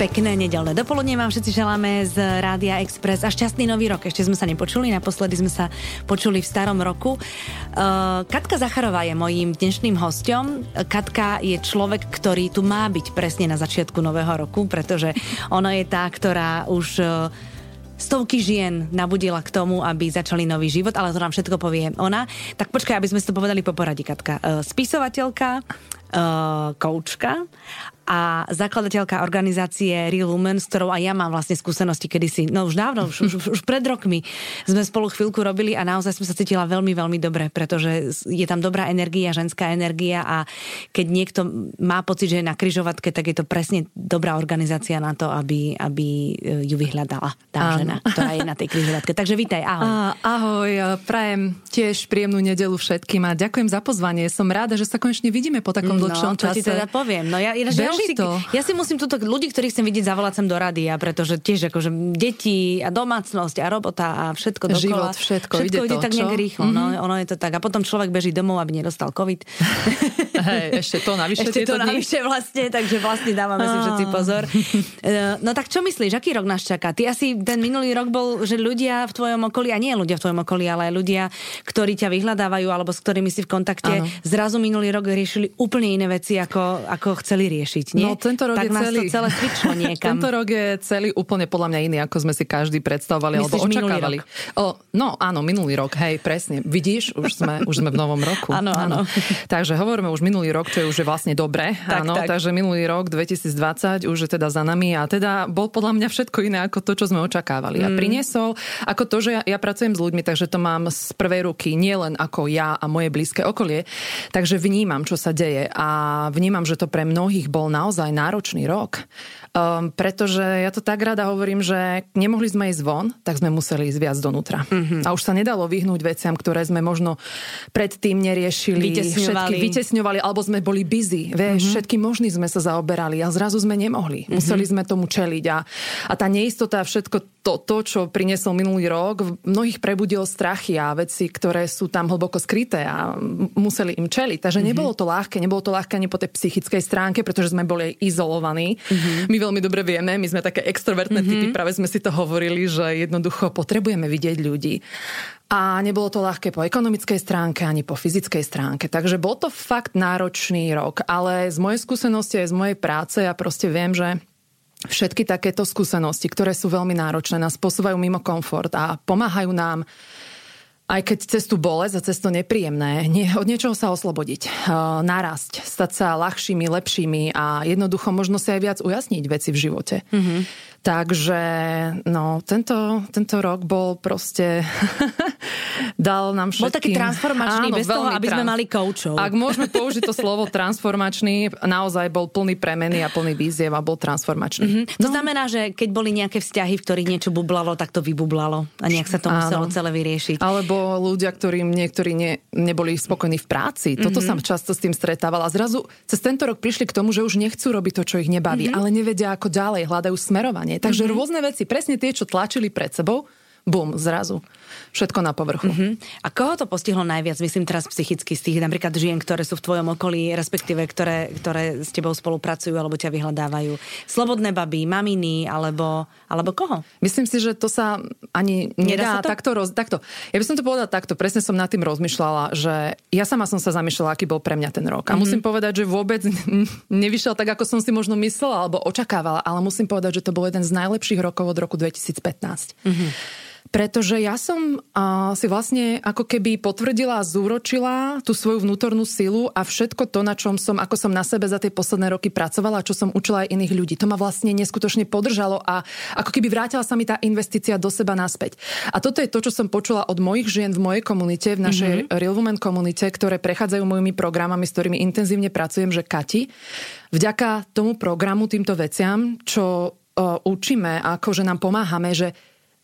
Pekné nedelné dopoludne vám všetci želáme z Rádia Express a šťastný nový rok. Ešte sme sa nepočuli, naposledy sme sa počuli v starom roku. Uh, Katka Zacharová je mojím dnešným hostom. Katka je človek, ktorý tu má byť presne na začiatku nového roku, pretože ona je tá, ktorá už uh, stovky žien nabudila k tomu, aby začali nový život, ale to nám všetko povie ona. Tak počkaj, aby sme si to povedali po poradí, Katka. Uh, spisovateľka, koučka a zakladateľka organizácie Real Women, s ktorou aj ja mám vlastne skúsenosti kedysi, no už dávno, už, už, už pred rokmi sme spolu chvíľku robili a naozaj som sa cítila veľmi, veľmi dobre, pretože je tam dobrá energia, ženská energia a keď niekto má pocit, že je na kryžovatke, tak je to presne dobrá organizácia na to, aby, aby e, ju vyhľadala tá Áno. žena, ktorá je na tej kryžovatke. Takže vítaj, ahoj. Ahoj, prajem tiež príjemnú nedelu všetkým a ďakujem za pozvanie. Som ráda, že sa konečne vidíme po takom no, dlhšom čase. No, ti teda poviem. No ja, ja, si, to. Ja si musím túto ľudí, ktorých chcem vidieť, zavolať sem do rádia, pretože tiež akože deti a domácnosť a robota a všetko dokola. Život, všetko, všetko ide, ide to, tak nejak rýchlo. Mm-hmm. No, ono je to tak. A potom človek beží domov, aby nedostal COVID. Hej, ešte to navyše. Ešte to dní. navyše vlastne, takže vlastne dávame si všetci pozor. E, no tak čo myslíš, aký rok nás čaká? Ty asi ten minulý rok bol, že ľudia v tvojom okolí, a nie ľudia v tvojom okolí, ale ľudia, ktorí ťa vyhľadávajú alebo s ktorými si v kontakte, ano. zrazu minulý rok riešili úplne iné veci, ako, ako chceli riešiť. Nie? No tento rok tak je celý... to celé cvičilo niekam. tento rok je celý úplne podľa mňa iný, ako sme si každý predstavovali Myslíš alebo očakávali. O, no áno, minulý rok, hej, presne. Vidíš, už sme, už sme v novom roku. Áno, áno. Takže hovoríme už minulý rok, čo je už je vlastne dobre. Tak, áno, tak. takže minulý rok 2020 už je teda za nami a teda bol podľa mňa všetko iné ako to, čo sme očakávali. Mm. A priniesol ako to, že ja, ja pracujem s ľuďmi, takže to mám z prvej ruky, nielen ako ja a moje blízke okolie. Takže vnímam, čo sa deje a vnímam, že to pre mnohých bol naozaj náročný rok. Um, pretože ja to tak rada hovorím, že nemohli sme ísť von, tak sme museli ísť viac donútra. Mm-hmm. A už sa nedalo vyhnúť veciam, ktoré sme možno predtým neriešili. Vytesňovali. Všetky vytesňovali, alebo sme boli busy. Vieš, mm-hmm. všetky možný sme sa zaoberali a zrazu sme nemohli. Mm-hmm. Museli sme tomu čeliť. A, a tá neistota, všetko to, to, čo priniesol minulý rok, v mnohých prebudilo strachy a veci, ktoré sú tam hlboko skryté a museli im čeliť. Takže mm-hmm. nebolo to ľahké, nebolo to ľahké ani po tej psychickej stránke, pretože sme boli izolovaní. Mm-hmm. My veľmi dobre vieme, my sme také extrovertné mm-hmm. typy, práve sme si to hovorili, že jednoducho potrebujeme vidieť ľudí. A nebolo to ľahké po ekonomickej stránke ani po fyzickej stránke. Takže bol to fakt náročný rok. Ale z mojej skúsenosti aj z mojej práce ja proste viem, že všetky takéto skúsenosti, ktoré sú veľmi náročné, nás posúvajú mimo komfort a pomáhajú nám aj keď cez tú bolesť a cez to nepríjemné, nie, od niečoho sa oslobodiť, uh, narásť, stať sa ľahšími, lepšími a jednoducho možno si aj viac ujasniť veci v živote. Mm-hmm. Takže no, tento, tento rok bol proste dal nám všetkým... Bol taký transformačný, Áno, bez toho, aby trans... sme mali koučov. Ak môžeme použiť to slovo transformačný, naozaj bol plný premeny a plný víziev a bol transformačný. Mm-hmm. To no. znamená, že keď boli nejaké vzťahy, v ktorých niečo bublalo, tak to vybublalo a nejak sa to muselo Áno. celé vyriešiť. Alebo ľudia, ktorým niektorí ne, neboli spokojní v práci. Toto mm-hmm. sa často s tým stretávala. A zrazu cez tento rok prišli k tomu, že už nechcú robiť to, čo ich nebaví, mm-hmm. ale nevedia ako ďalej, hľadajú smerovanie. Takže mm-hmm. rôzne veci, presne tie, čo tlačili pred sebou, bum, zrazu. Všetko na povrchu. Mm-hmm. A koho to postihlo najviac, myslím teraz psychicky, z tých napríklad žien, ktoré sú v tvojom okolí, respektíve ktoré, ktoré s tebou spolupracujú alebo ťa vyhľadávajú? Slobodné baby, maminy, alebo, alebo koho? Myslím si, že to sa ani nedá, nedá to? takto, roz, takto. Ja by som to povedala takto, presne som nad tým rozmýšľala, že ja sama som sa zamýšľala, aký bol pre mňa ten rok. A mm-hmm. musím povedať, že vôbec nevyšiel tak, ako som si možno myslela alebo očakávala, ale musím povedať, že to bol jeden z najlepších rokov od roku 2015. Mm-hmm. Pretože ja som uh, si vlastne ako keby potvrdila a zúročila tú svoju vnútornú silu a všetko to, na čom som, ako som na sebe za tie posledné roky pracovala, čo som učila aj iných ľudí. To ma vlastne neskutočne podržalo a ako keby vrátila sa mi tá investícia do seba naspäť. A toto je to, čo som počula od mojich žien v mojej komunite, v našej mm-hmm. Real Women komunite, ktoré prechádzajú mojimi programami, s ktorými intenzívne pracujem, že Kati, vďaka tomu programu, týmto veciam, čo uh, učíme a akože nám pomáhame, že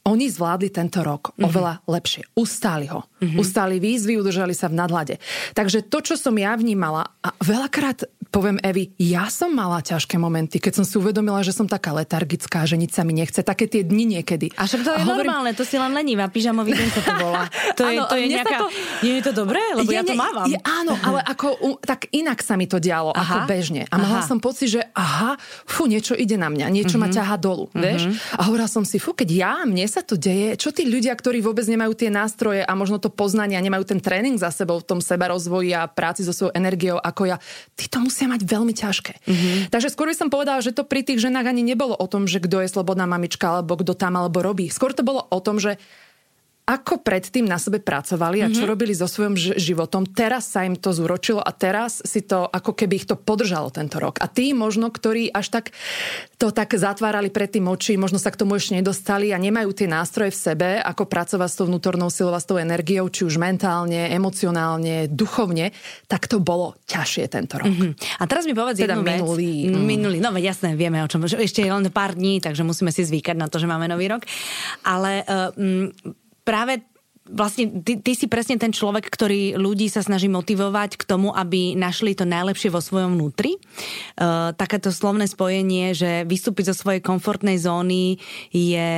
oni zvládli tento rok mm-hmm. oveľa lepšie. Ustáli ho. Mm-hmm. Ustáli výzvy, udržali sa v nadhľade. Takže to, čo som ja vnímala, a veľakrát poviem Evi, ja som mala ťažké momenty, keď som si uvedomila, že som taká letargická, že nič sa mi nechce. Také tie dni niekedy. A však to je a hovorím... normálne, to si len lenivá, pyžamový deň to volá. To je, to je nejaká... To... Nie je to dobré? Lebo je, ja to mávam. Je, áno, ale ako, tak inak sa mi to dialo, aha, ako bežne. A mala aha. som pocit, že aha, fú, niečo ide na mňa, niečo uh-huh. ma mhm. ťaha dolu, uh-huh. vieš? A hovorila som si, fú, keď ja, mne sa to deje, čo tí ľudia, ktorí vôbec nemajú tie nástroje a možno to poznanie a nemajú ten tréning za sebou v tom seba rozvoji a práci so svojou energiou ako ja, tí to musia mať veľmi ťažké. Uh-huh. Takže skôr by som povedala, že to pri tých ženách ani nebolo o tom, že kto je slobodná mamička alebo kto tam alebo robí. Skôr to bolo o tom, že ako predtým na sebe pracovali a čo mm-hmm. robili so svojím životom. Teraz sa im to zúročilo a teraz si to, ako keby ich to podržalo tento rok. A tí možno, ktorí až tak to tak zatvárali pred tým oči, možno sa k tomu ešte nedostali a nemajú tie nástroje v sebe, ako pracovať s tou vnútornou silou a s tou energiou, či už mentálne, emocionálne, duchovne, tak to bolo ťažšie tento rok. Mm-hmm. A teraz mi povedz teda jednu minulý, vec. Mm. Minulý, no jasné, vieme o čom. Ešte je len pár dní, takže musíme si zvykať na to, že máme nový rok. Ale uh, práve vlastne ty, ty si presne ten človek, ktorý ľudí sa snaží motivovať k tomu, aby našli to najlepšie vo svojom vnútri. Uh, takéto slovné spojenie, že vystúpiť zo svojej komfortnej zóny je,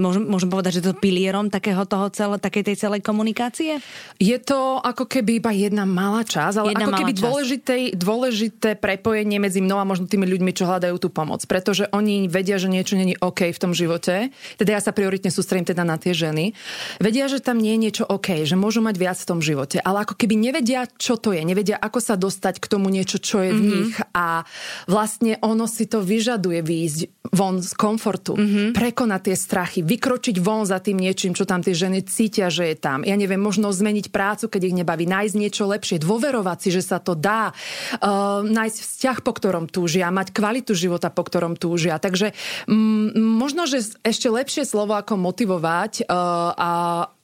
môžem, môžem povedať, že to pilierom takého toho celé, takej tej celej komunikácie? Je to ako keby iba jedna malá časť, ale jedna ako keby dôležité, dôležité prepojenie medzi mnou a možno tými ľuďmi, čo hľadajú tú pomoc. Pretože oni vedia, že niečo není OK v tom živote. Teda ja sa prioritne sústredím teda na tie ženy. Vedia, že tam nie je niečo OK, že môžu mať viac v tom živote, ale ako keby nevedia, čo to je, nevedia, ako sa dostať k tomu niečo, čo je v mm-hmm. nich a vlastne ono si to vyžaduje výjsť von z komfortu, mm-hmm. prekonať tie strachy, vykročiť von za tým niečím, čo tam tie ženy cítia, že je tam. Ja neviem, možno zmeniť prácu, keď ich nebaví, nájsť niečo lepšie, dôverovať si, že sa to dá, uh, nájsť vzťah, po ktorom túžia, mať kvalitu života, po ktorom túžia. Takže m- možno, že ešte lepšie slovo ako motivovať uh, a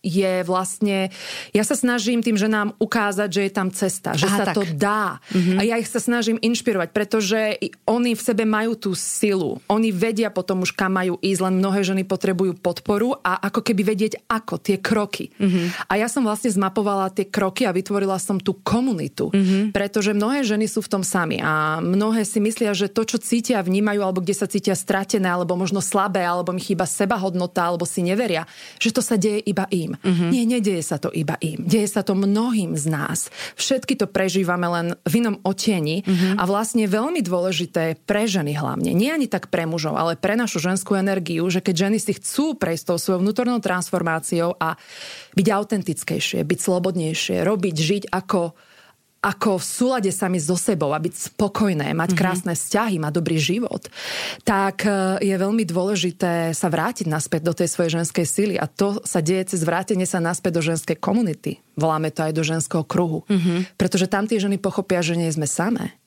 je vlastne, ja sa snažím tým ženám ukázať, že je tam cesta, že Aha, sa tak. to dá. Mm-hmm. A ja ich sa snažím inšpirovať, pretože oni v sebe majú tú silu. Oni vedia potom už kam majú ísť, len mnohé ženy potrebujú podporu a ako keby vedieť ako, tie kroky. Mm-hmm. A ja som vlastne zmapovala tie kroky a vytvorila som tú komunitu, mm-hmm. pretože mnohé ženy sú v tom sami a mnohé si myslia, že to, čo cítia, vnímajú, alebo kde sa cítia stratené, alebo možno slabé, alebo mi chýba sebahodnota, alebo si neveria, že to sa deje iba im. Mm-hmm. Nie, nedieje sa to iba im. Deje sa to mnohým z nás. Všetky to prežívame len v inom otieni mm-hmm. a vlastne veľmi dôležité pre ženy hlavne. Nie ani tak pre mužov, ale pre našu ženskú energiu, že keď ženy si chcú prejsť tou svojou vnútornou transformáciou a byť autentickejšie, byť slobodnejšie, robiť, žiť ako ako v súlade sami so sebou a byť spokojné, mať mm-hmm. krásne vzťahy, mať dobrý život, tak e, je veľmi dôležité sa vrátiť naspäť do tej svojej ženskej síly a to sa deje cez vrátenie sa naspäť do ženskej komunity. Voláme to aj do ženského kruhu. Mm-hmm. Pretože tam tie ženy pochopia, že nie sme samé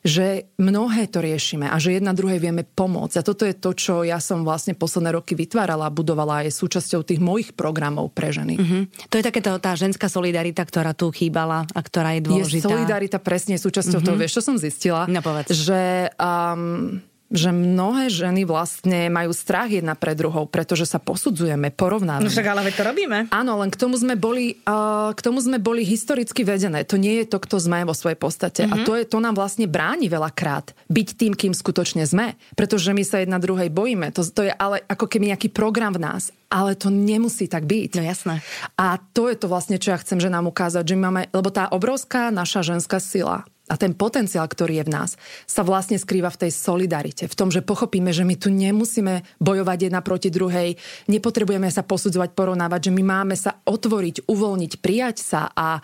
že mnohé to riešime a že jedna druhej vieme pomôcť. A toto je to, čo ja som vlastne posledné roky vytvárala a budovala aj súčasťou tých mojich programov pre ženy. Mm-hmm. To je takéto tá ženská solidarita, ktorá tu chýbala a ktorá je dôležitá. Je solidarita presne súčasťou mm-hmm. toho. Vieš, čo som zistila? No povedz. Že um, že mnohé ženy vlastne majú strach jedna pre druhou, pretože sa posudzujeme, porovnávame. No však ale to robíme. Áno, len k tomu sme boli, uh, k tomu sme boli historicky vedené. To nie je to, kto sme vo svojej podstate. Mm-hmm. A mhm. to, je, to nám vlastne bráni veľakrát byť tým, kým skutočne sme. Pretože my sa jedna druhej bojíme. To, to je ale ako keby nejaký program v nás. Ale to nemusí tak byť. No jasné. A to je to vlastne, čo ja chcem, že nám ukázať, že máme, lebo tá obrovská naša ženská sila, a ten potenciál, ktorý je v nás, sa vlastne skrýva v tej solidarite. V tom, že pochopíme, že my tu nemusíme bojovať jedna proti druhej, nepotrebujeme sa posudzovať, porovnávať, že my máme sa otvoriť, uvoľniť, prijať sa a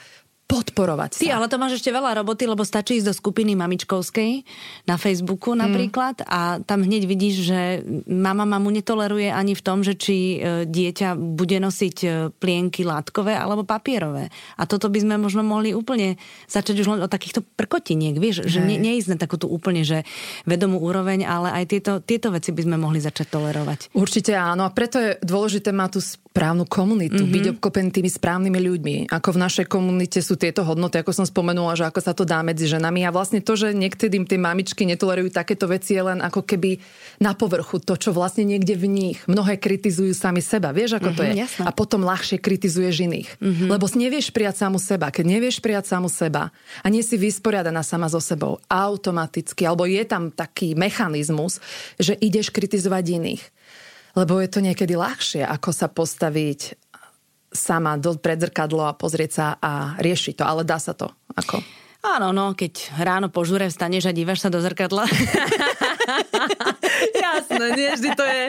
podporovať sa. Ty, ale to máš ešte veľa roboty, lebo stačí ísť do skupiny mamičkovskej na Facebooku napríklad mm. a tam hneď vidíš, že mama mamu netoleruje ani v tom, že či e, dieťa bude nosiť e, plienky látkové alebo papierové. A toto by sme možno mohli úplne začať už len od takýchto prkotiniek, vieš, že ne, neísť na takú tú úplne, že vedomú úroveň, ale aj tieto, tieto veci by sme mohli začať tolerovať. Určite áno a preto je dôležité mať tú správnu komunitu, mm-hmm. byť obklopený tými správnymi ľuďmi. Ako v našej komunite sú tieto hodnoty, ako som spomenula, že ako sa to dá medzi ženami. A vlastne to, že niekedy tie mamičky netolerujú takéto veci, je len ako keby na povrchu to, čo vlastne niekde v nich. Mnohé kritizujú sami seba. Vieš, ako mm-hmm, to mhm, je? Jasné. A potom ľahšie kritizuješ iných. Mm-hmm. Lebo nevieš prijať samu seba. Keď nevieš prijať samu seba a nie si vysporiadaná sama so sebou, automaticky, alebo je tam taký mechanizmus, že ideš kritizovať iných lebo je to niekedy ľahšie, ako sa postaviť sama do predzrkadlo a pozrieť sa a riešiť to, ale dá sa to. Ako? Áno, no, keď ráno po žure vstaneš a dívaš sa do zrkadla. Jasné, nie vždy to je,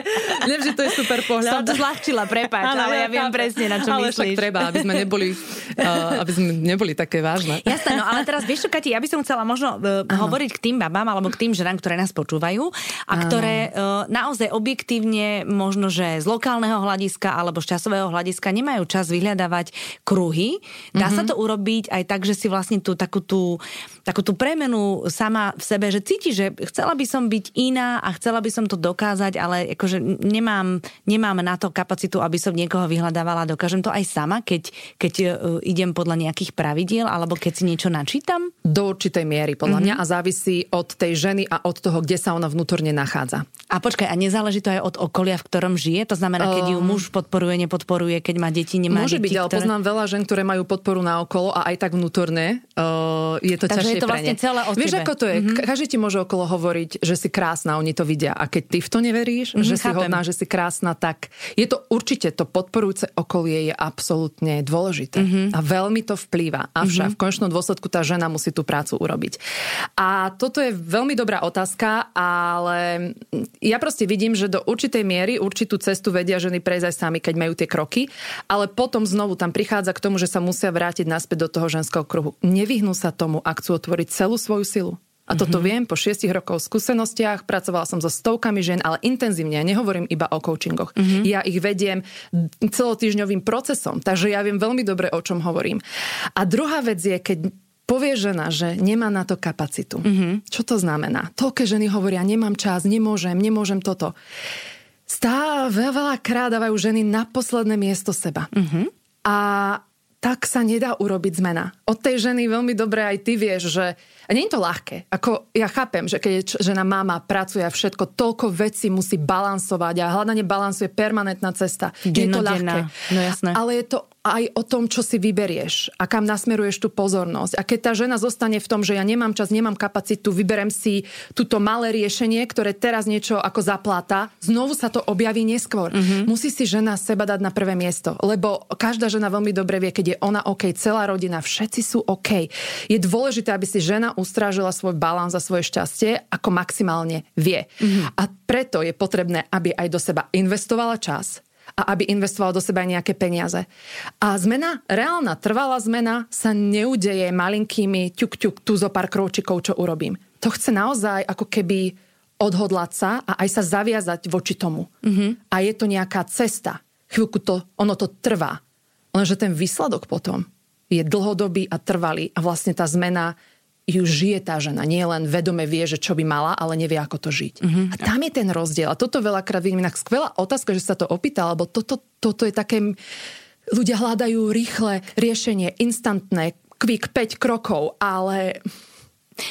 nie vždy to je super pohľad. Som to zľahčila, prepáč, ale, ale ja viem presne, na čo ale myslíš. Ale treba, aby sme neboli, uh, aby sme neboli také vážne. Jasné, no ale teraz vieš čo, Kati, ja by som chcela možno uh, hovoriť k tým babám alebo k tým ženám, ktoré nás počúvajú a ano. ktoré uh, naozaj objektívne možno, že z lokálneho hľadiska alebo z časového hľadiska nemajú čas vyhľadávať kruhy. Dá mm-hmm. sa mhm. to urobiť aj tak, že si vlastne tú takú tú, takú tú premenu sama v sebe, že cíti, že chcela by som byť iná a chcela by som to dokázať, ale akože nemám, nemám na to kapacitu, aby som niekoho vyhľadávala. Dokážem to aj sama, keď, keď uh, idem podľa nejakých pravidiel, alebo keď si niečo načítam? Do určitej miery, podľa mm-hmm. mňa, a závisí od tej ženy a od toho, kde sa ona vnútorne nachádza. A počkaj, a nezáleží to aj od okolia, v ktorom žije? To znamená, keď ju ehm. muž podporuje, nepodporuje, keď má deti, nemá Môže deti, byť, ale ktoré... poznám veľa žen, ktoré majú podporu na okolo a aj tak vnútorne uh, je to Takže ťažšie je to vlastne celé o Vieš, tebe. ako to je? Mm-hmm. Každý ti môže okolo hovoriť, že si krásna, oni to vidia. A keď ty v to neveríš, mm-hmm, že si chápem. hodná, že si krásna, tak je to určite, to podporujúce okolie je absolútne dôležité. Mm-hmm. A veľmi to vplýva. Avšak mm-hmm. v končnom dôsledku tá žena musí tú prácu urobiť. A toto je veľmi dobrá otázka, ale ja proste vidím, že do určitej miery určitú cestu vedia ženy prejsť aj sami, keď majú tie kroky, ale potom znovu tam prichádza k tomu, že sa musia vrátiť naspäť do toho ženského kruhu. Nevyhnú sa tomu, ak chcú otvoriť celú svoju silu. A toto mm-hmm. viem po šiestich rokov skúsenostiach, pracovala som so stovkami žien, ale intenzívne, nehovorím iba o coachingoch. Mm-hmm. Ja ich vediem celotýždňovým procesom, takže ja viem veľmi dobre, o čom hovorím. A druhá vec je, keď povie žena, že nemá na to kapacitu. Mm-hmm. Čo to znamená? Toľké ženy hovoria, nemám čas, nemôžem, nemôžem toto. Stále veľa krát dávajú ženy na posledné miesto seba. Mm-hmm. A tak sa nedá urobiť zmena. Od tej ženy veľmi dobre aj ty vieš, že a nie je to ľahké. Ako ja chápem, že keď žena mama, pracuje a všetko, toľko vecí musí balansovať a hľadanie balansu je permanentná cesta. Nie je to ľahké. No jasné. Ale je to aj o tom, čo si vyberieš a kam nasmeruješ tú pozornosť. A keď tá žena zostane v tom, že ja nemám čas, nemám kapacitu, vyberem si túto malé riešenie, ktoré teraz niečo ako zapláta, znovu sa to objaví neskôr. Mm-hmm. Musí si žena seba dať na prvé miesto, lebo každá žena veľmi dobre vie, keď je ona OK, celá rodina, všetci sú OK. Je dôležité, aby si žena ustrážila svoj balans a svoje šťastie, ako maximálne vie. Mm-hmm. A preto je potrebné, aby aj do seba investovala čas, a aby investoval do seba nejaké peniaze. A zmena, reálna, trvalá zmena sa neudeje malinkými ťuk, ťuk, tu zo pár kroučikov, čo urobím. To chce naozaj ako keby odhodlať sa a aj sa zaviazať voči tomu. Mm-hmm. A je to nejaká cesta. Chvíľku to, ono to trvá. Lenže ten výsledok potom je dlhodobý a trvalý a vlastne tá zmena ju žije tá žena. Nie len vedome vie, že čo by mala, ale nevie, ako to žiť. Mm-hmm. A tam je ten rozdiel. A toto veľakrát vidím. Inak skvelá otázka, že sa to opýta, lebo toto, toto je také... Ľudia hľadajú rýchle riešenie, instantné, quick 5 krokov, ale...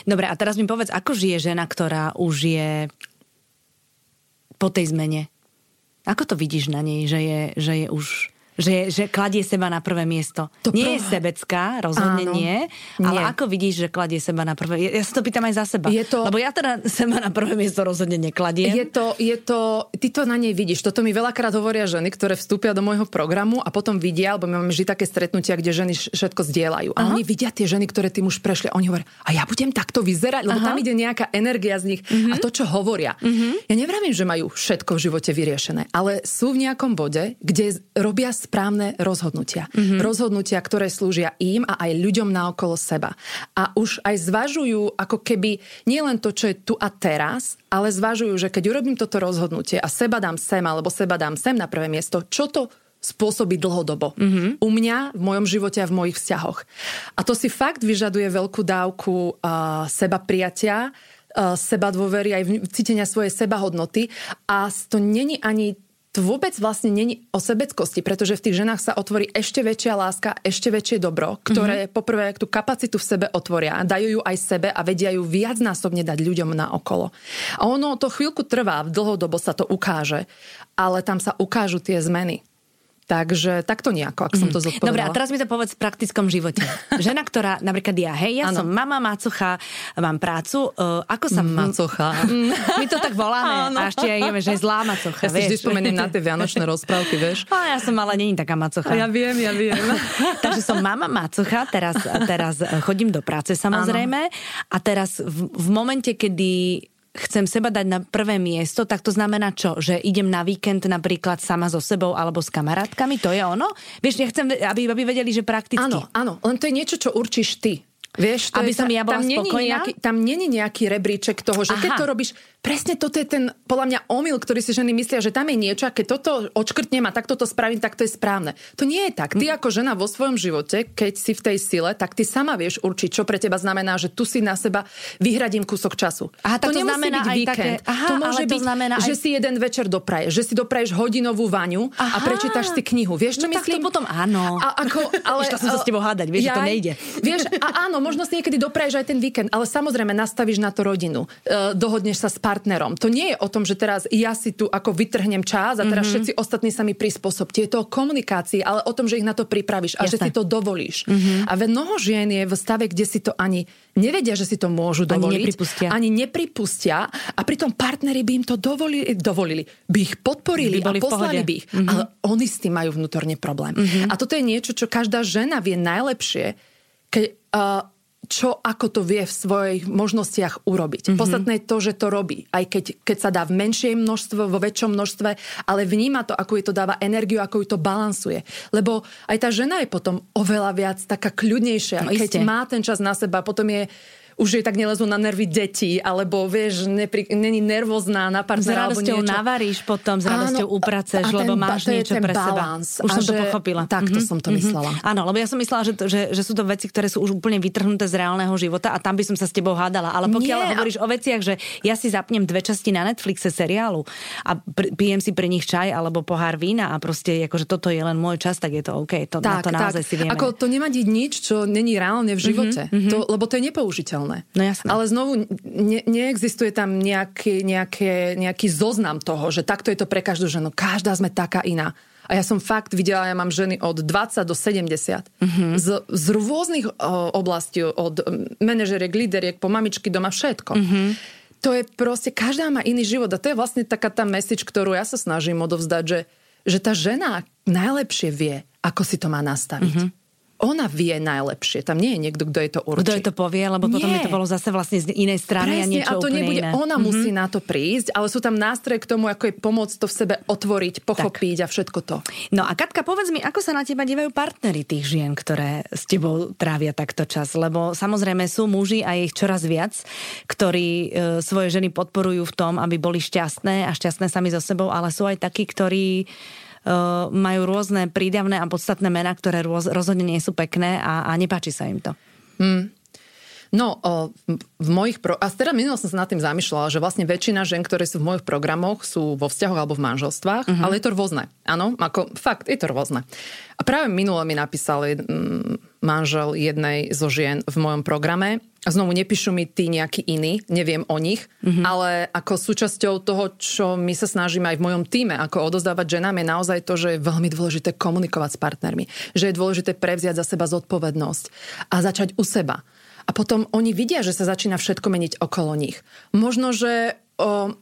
Dobre, a teraz mi povedz, ako žije žena, ktorá už je po tej zmene? Ako to vidíš na nej, že je, že je už že, že kladie seba na prvé miesto. To nie prv... je sebecká, rozhodne Áno, nie, ale nie. ako vidíš, že kladie seba na prvé Ja, sa to pýtam aj za seba. Je to... Lebo ja teda seba na prvé miesto rozhodne nekladiem. Je to, je to, ty to na nej vidíš. Toto mi veľakrát hovoria ženy, ktoré vstúpia do môjho programu a potom vidia, alebo my máme vždy také stretnutia, kde ženy všetko zdieľajú. A Aha. oni vidia tie ženy, ktoré tým už prešli. Oni hovoria, a ja budem takto vyzerať, lebo Aha. tam ide nejaká energia z nich uh-huh. a to, čo hovoria. Uh-huh. Ja nevravím, že majú všetko v živote vyriešené, ale sú v nejakom bode, kde robia správne rozhodnutia. Mm-hmm. Rozhodnutia, ktoré slúžia im a aj ľuďom naokolo seba. A už aj zvažujú ako keby nie len to, čo je tu a teraz, ale zvažujú, že keď urobím toto rozhodnutie a seba dám sem alebo seba dám sem na prvé miesto, čo to spôsobí dlhodobo. Mm-hmm. U mňa, v mojom živote a v mojich vzťahoch. A to si fakt vyžaduje veľkú dávku uh, seba prijatia, uh, seba dôvery, aj cítenia svojej sebahodnoty. A to není ani to vôbec vlastne není o sebeckosti, pretože v tých ženách sa otvorí ešte väčšia láska, ešte väčšie dobro, ktoré mm-hmm. poprvé tú kapacitu v sebe otvoria, dajú ju aj sebe a vedia ju viacnásobne dať ľuďom na okolo. A ono to chvíľku trvá, v dlhodobo sa to ukáže, ale tam sa ukážu tie zmeny. Takže takto nejako, ak som to mhm. zodpovedala. Dobre, a teraz mi to povedz v praktickom živote. Žena, ktorá, napríklad ja, hej, ja ano. som mama macocha, mám prácu, uh, ako sa... Macocha. My to tak voláme. Ano. A ešte aj jeme, že je zlá macocha, Ja si vždy spomeniem na tie vianočné rozprávky, vieš. A ja som ale není taká macocha. Ja viem, ja viem. Takže som mama macocha, teraz, teraz chodím do práce samozrejme. Ano. A teraz v, v momente, kedy chcem seba dať na prvé miesto, tak to znamená čo? Že idem na víkend napríklad sama so sebou alebo s kamarátkami? To je ono? Vieš, ja chcem, aby, aby vedeli, že prakticky. Áno, áno, len to je niečo, čo určíš ty. Vieš, to Aby je, som ja bola tam spokojná? Nejaký, tam není nejaký rebríček toho, že Aha. keď to robíš, presne toto je ten, podľa mňa, omyl, ktorý si ženy myslia, že tam je niečo a keď toto odškrtnem a takto to spravím, tak to je správne. To nie je tak. Ty mm. ako žena vo svojom živote, keď si v tej sile, tak ty sama vieš určiť, čo pre teba znamená, že tu si na seba vyhradím kúsok času. Aha, to, to znamená byť aj víkend. Také, aha, to môže to byť, znamená že aj... si jeden večer dopraješ, že si dopraješ hodinovú vaňu aha. a prečítaš si knihu. Vieš, čo no, myslím? Tak to potom áno. A ako, ale, Ešte som sa s tebou hádať, vieš, ja, že to nejde. Vieš, a áno, možno si niekedy dopraješ praješ aj ten víkend, ale samozrejme nastavíš na to rodinu, e, dohodneš sa s partnerom. To nie je o tom, že teraz ja si tu ako vytrhnem čas a teraz mm-hmm. všetci ostatní sa mi prispôsobte. Je to o komunikácii, ale o tom, že ich na to pripravíš a Jasne. že si to dovolíš. Mm-hmm. A mnoho žien je v stave, kde si to ani nevedia, že si to môžu dovoliť. Ani nepripustia. Ani nepripustia a pritom partneri by im to dovolili, dovolili by ich podporili by a poslali by ich. Mm-hmm. Ale oni s tým majú vnútorne problém. Mm-hmm. A toto je niečo, čo každá žena vie najlepšie, keď uh, čo ako to vie v svojich možnostiach urobiť. Mm-hmm. Podstatné je to, že to robí. Aj keď, keď sa dá v menšej množstve, vo väčšom množstve, ale vníma to, ako jej to dáva energiu, ako ju to balansuje. Lebo aj tá žena je potom oveľa viac taká kľudnejšia. No, keď má ten čas na seba, potom je už jej tak nelezú na nervy deti, alebo vieš, nepri, není nervózna na partnera. S radosťou navaríš potom, s radosťou upraceš, lebo máš niečo pre balance. seba. Už som že, to pochopila. Takto mm-hmm. som to mhm. myslela. Mm-hmm. Áno, lebo ja som myslela, že, to, že, že sú to veci, ktoré sú už úplne vytrhnuté z reálneho života a tam by som sa s tebou hádala. Ale pokiaľ Nie, hovoríš a... o veciach, že ja si zapnem dve časti na Netflixe seriálu a pr- pijem si pri nich čaj alebo pohár vína a proste akože toto je len môj čas, tak je to OK. To, tak, na to naozaj tak. si vieme. Ako to nemá nič, čo není reálne v živote. Mm-hmm. To, lebo to je nepoužiteľné. No jasné. Ale znovu ne, neexistuje tam nejaký, nejaké, nejaký zoznam toho, že takto je to pre každú ženu. Každá sme taká iná. A ja som fakt videla, ja mám ženy od 20 do 70. Mm-hmm. Z, z rôznych o, oblastí, od manažeriek, líderiek, po mamičky doma, všetko. Mm-hmm. To je proste, každá má iný život a to je vlastne taká tá message, ktorú ja sa snažím odovzdať, že, že tá žena najlepšie vie, ako si to má nastaviť. Mm-hmm ona vie najlepšie. Tam nie je niekto, kto je to určí. Kto je to povie, lebo nie. potom by to bolo zase vlastne z inej strany Presne, a niečo a to nebude, iné. ona mm-hmm. musí na to prísť, ale sú tam nástroje k tomu, ako je pomôcť to v sebe otvoriť, pochopiť tak. a všetko to. No a Katka, povedz mi, ako sa na teba dívajú partnery tých žien, ktoré s tebou trávia takto čas? Lebo samozrejme sú muži a ich čoraz viac, ktorí e, svoje ženy podporujú v tom, aby boli šťastné a šťastné sami so sebou, ale sú aj takí, ktorí majú rôzne prídavné a podstatné mená, ktoré roz, rozhodne nie sú pekné a, a nepáči sa im to. Hmm. No, v mojich... Pro... A teda minulo som sa nad tým zamýšľala, že vlastne väčšina žen, ktoré sú v mojich programoch, sú vo vzťahoch alebo v manželstvách, uh-huh. ale je to rôzne. Áno, ako fakt, je to rôzne. A práve minule mi napísal mm, manžel jednej zo žien v mojom programe, a znovu nepíšu mi tí nejakí iní, neviem o nich, mm-hmm. ale ako súčasťou toho, čo my sa snažíme aj v mojom týme, ako odozdávať ženám, je naozaj to, že je veľmi dôležité komunikovať s partnermi. Že je dôležité prevziať za seba zodpovednosť a začať u seba. A potom oni vidia, že sa začína všetko meniť okolo nich. Možno, že o,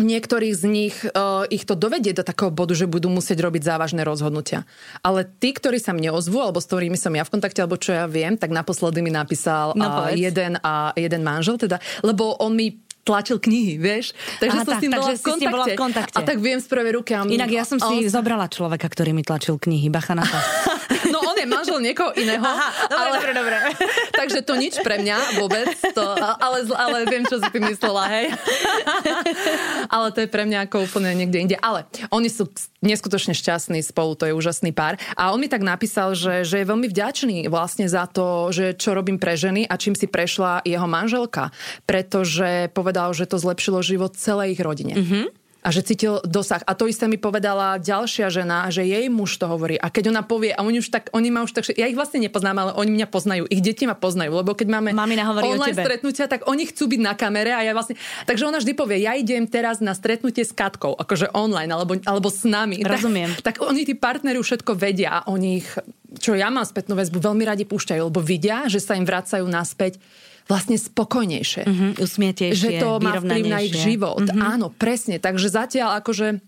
niektorých z nich uh, ich to dovedie do takého bodu, že budú musieť robiť závažné rozhodnutia. Ale tí, ktorí sa mne ozvú, alebo s ktorými som ja v kontakte, alebo čo ja viem, tak naposledy mi napísal no, uh, jeden a jeden manžel, teda, lebo on mi tlačil knihy, vieš? Takže Aha, som tak, s tým bola, v kontakte. bola v kontakte. A tak viem z prvej ruky. A Inak ja som si on... zobrala človeka, ktorý mi tlačil knihy. Bacha na to. no on je manžel niekoho iného. Aha, dobre, ale... dobre, dobre. takže to nič pre mňa vôbec. To, ale, ale viem, čo si myslela, hej. ale to je pre mňa ako úplne niekde inde. Ale oni sú neskutočne šťastní spolu, to je úžasný pár. A on mi tak napísal, že, že je veľmi vďačný vlastne za to, že čo robím pre ženy a čím si prešla jeho manželka. Pretože povedal, povedal, že to zlepšilo život celej ich rodine. Mm-hmm. A že cítil dosah. A to isté mi povedala ďalšia žena, že jej muž to hovorí. A keď ona povie, a oni už tak, oni ma už tak, ja ich vlastne nepoznám, ale oni mňa poznajú, ich deti ma poznajú, lebo keď máme online stretnutia, tak oni chcú byť na kamere a ja vlastne, takže ona vždy povie, ja idem teraz na stretnutie s Katkou, akože online, alebo, alebo s nami. Rozumiem. Tak, tak oni tí partneri všetko vedia a oni ich, čo ja mám spätnú väzbu, veľmi radi púšťajú, lebo vidia, že sa im vracajú naspäť vlastne spokojnejšie. Mm-hmm, usmietejšie, Že to má vplyv na ich život. Mm-hmm. Áno, presne. Takže zatiaľ akože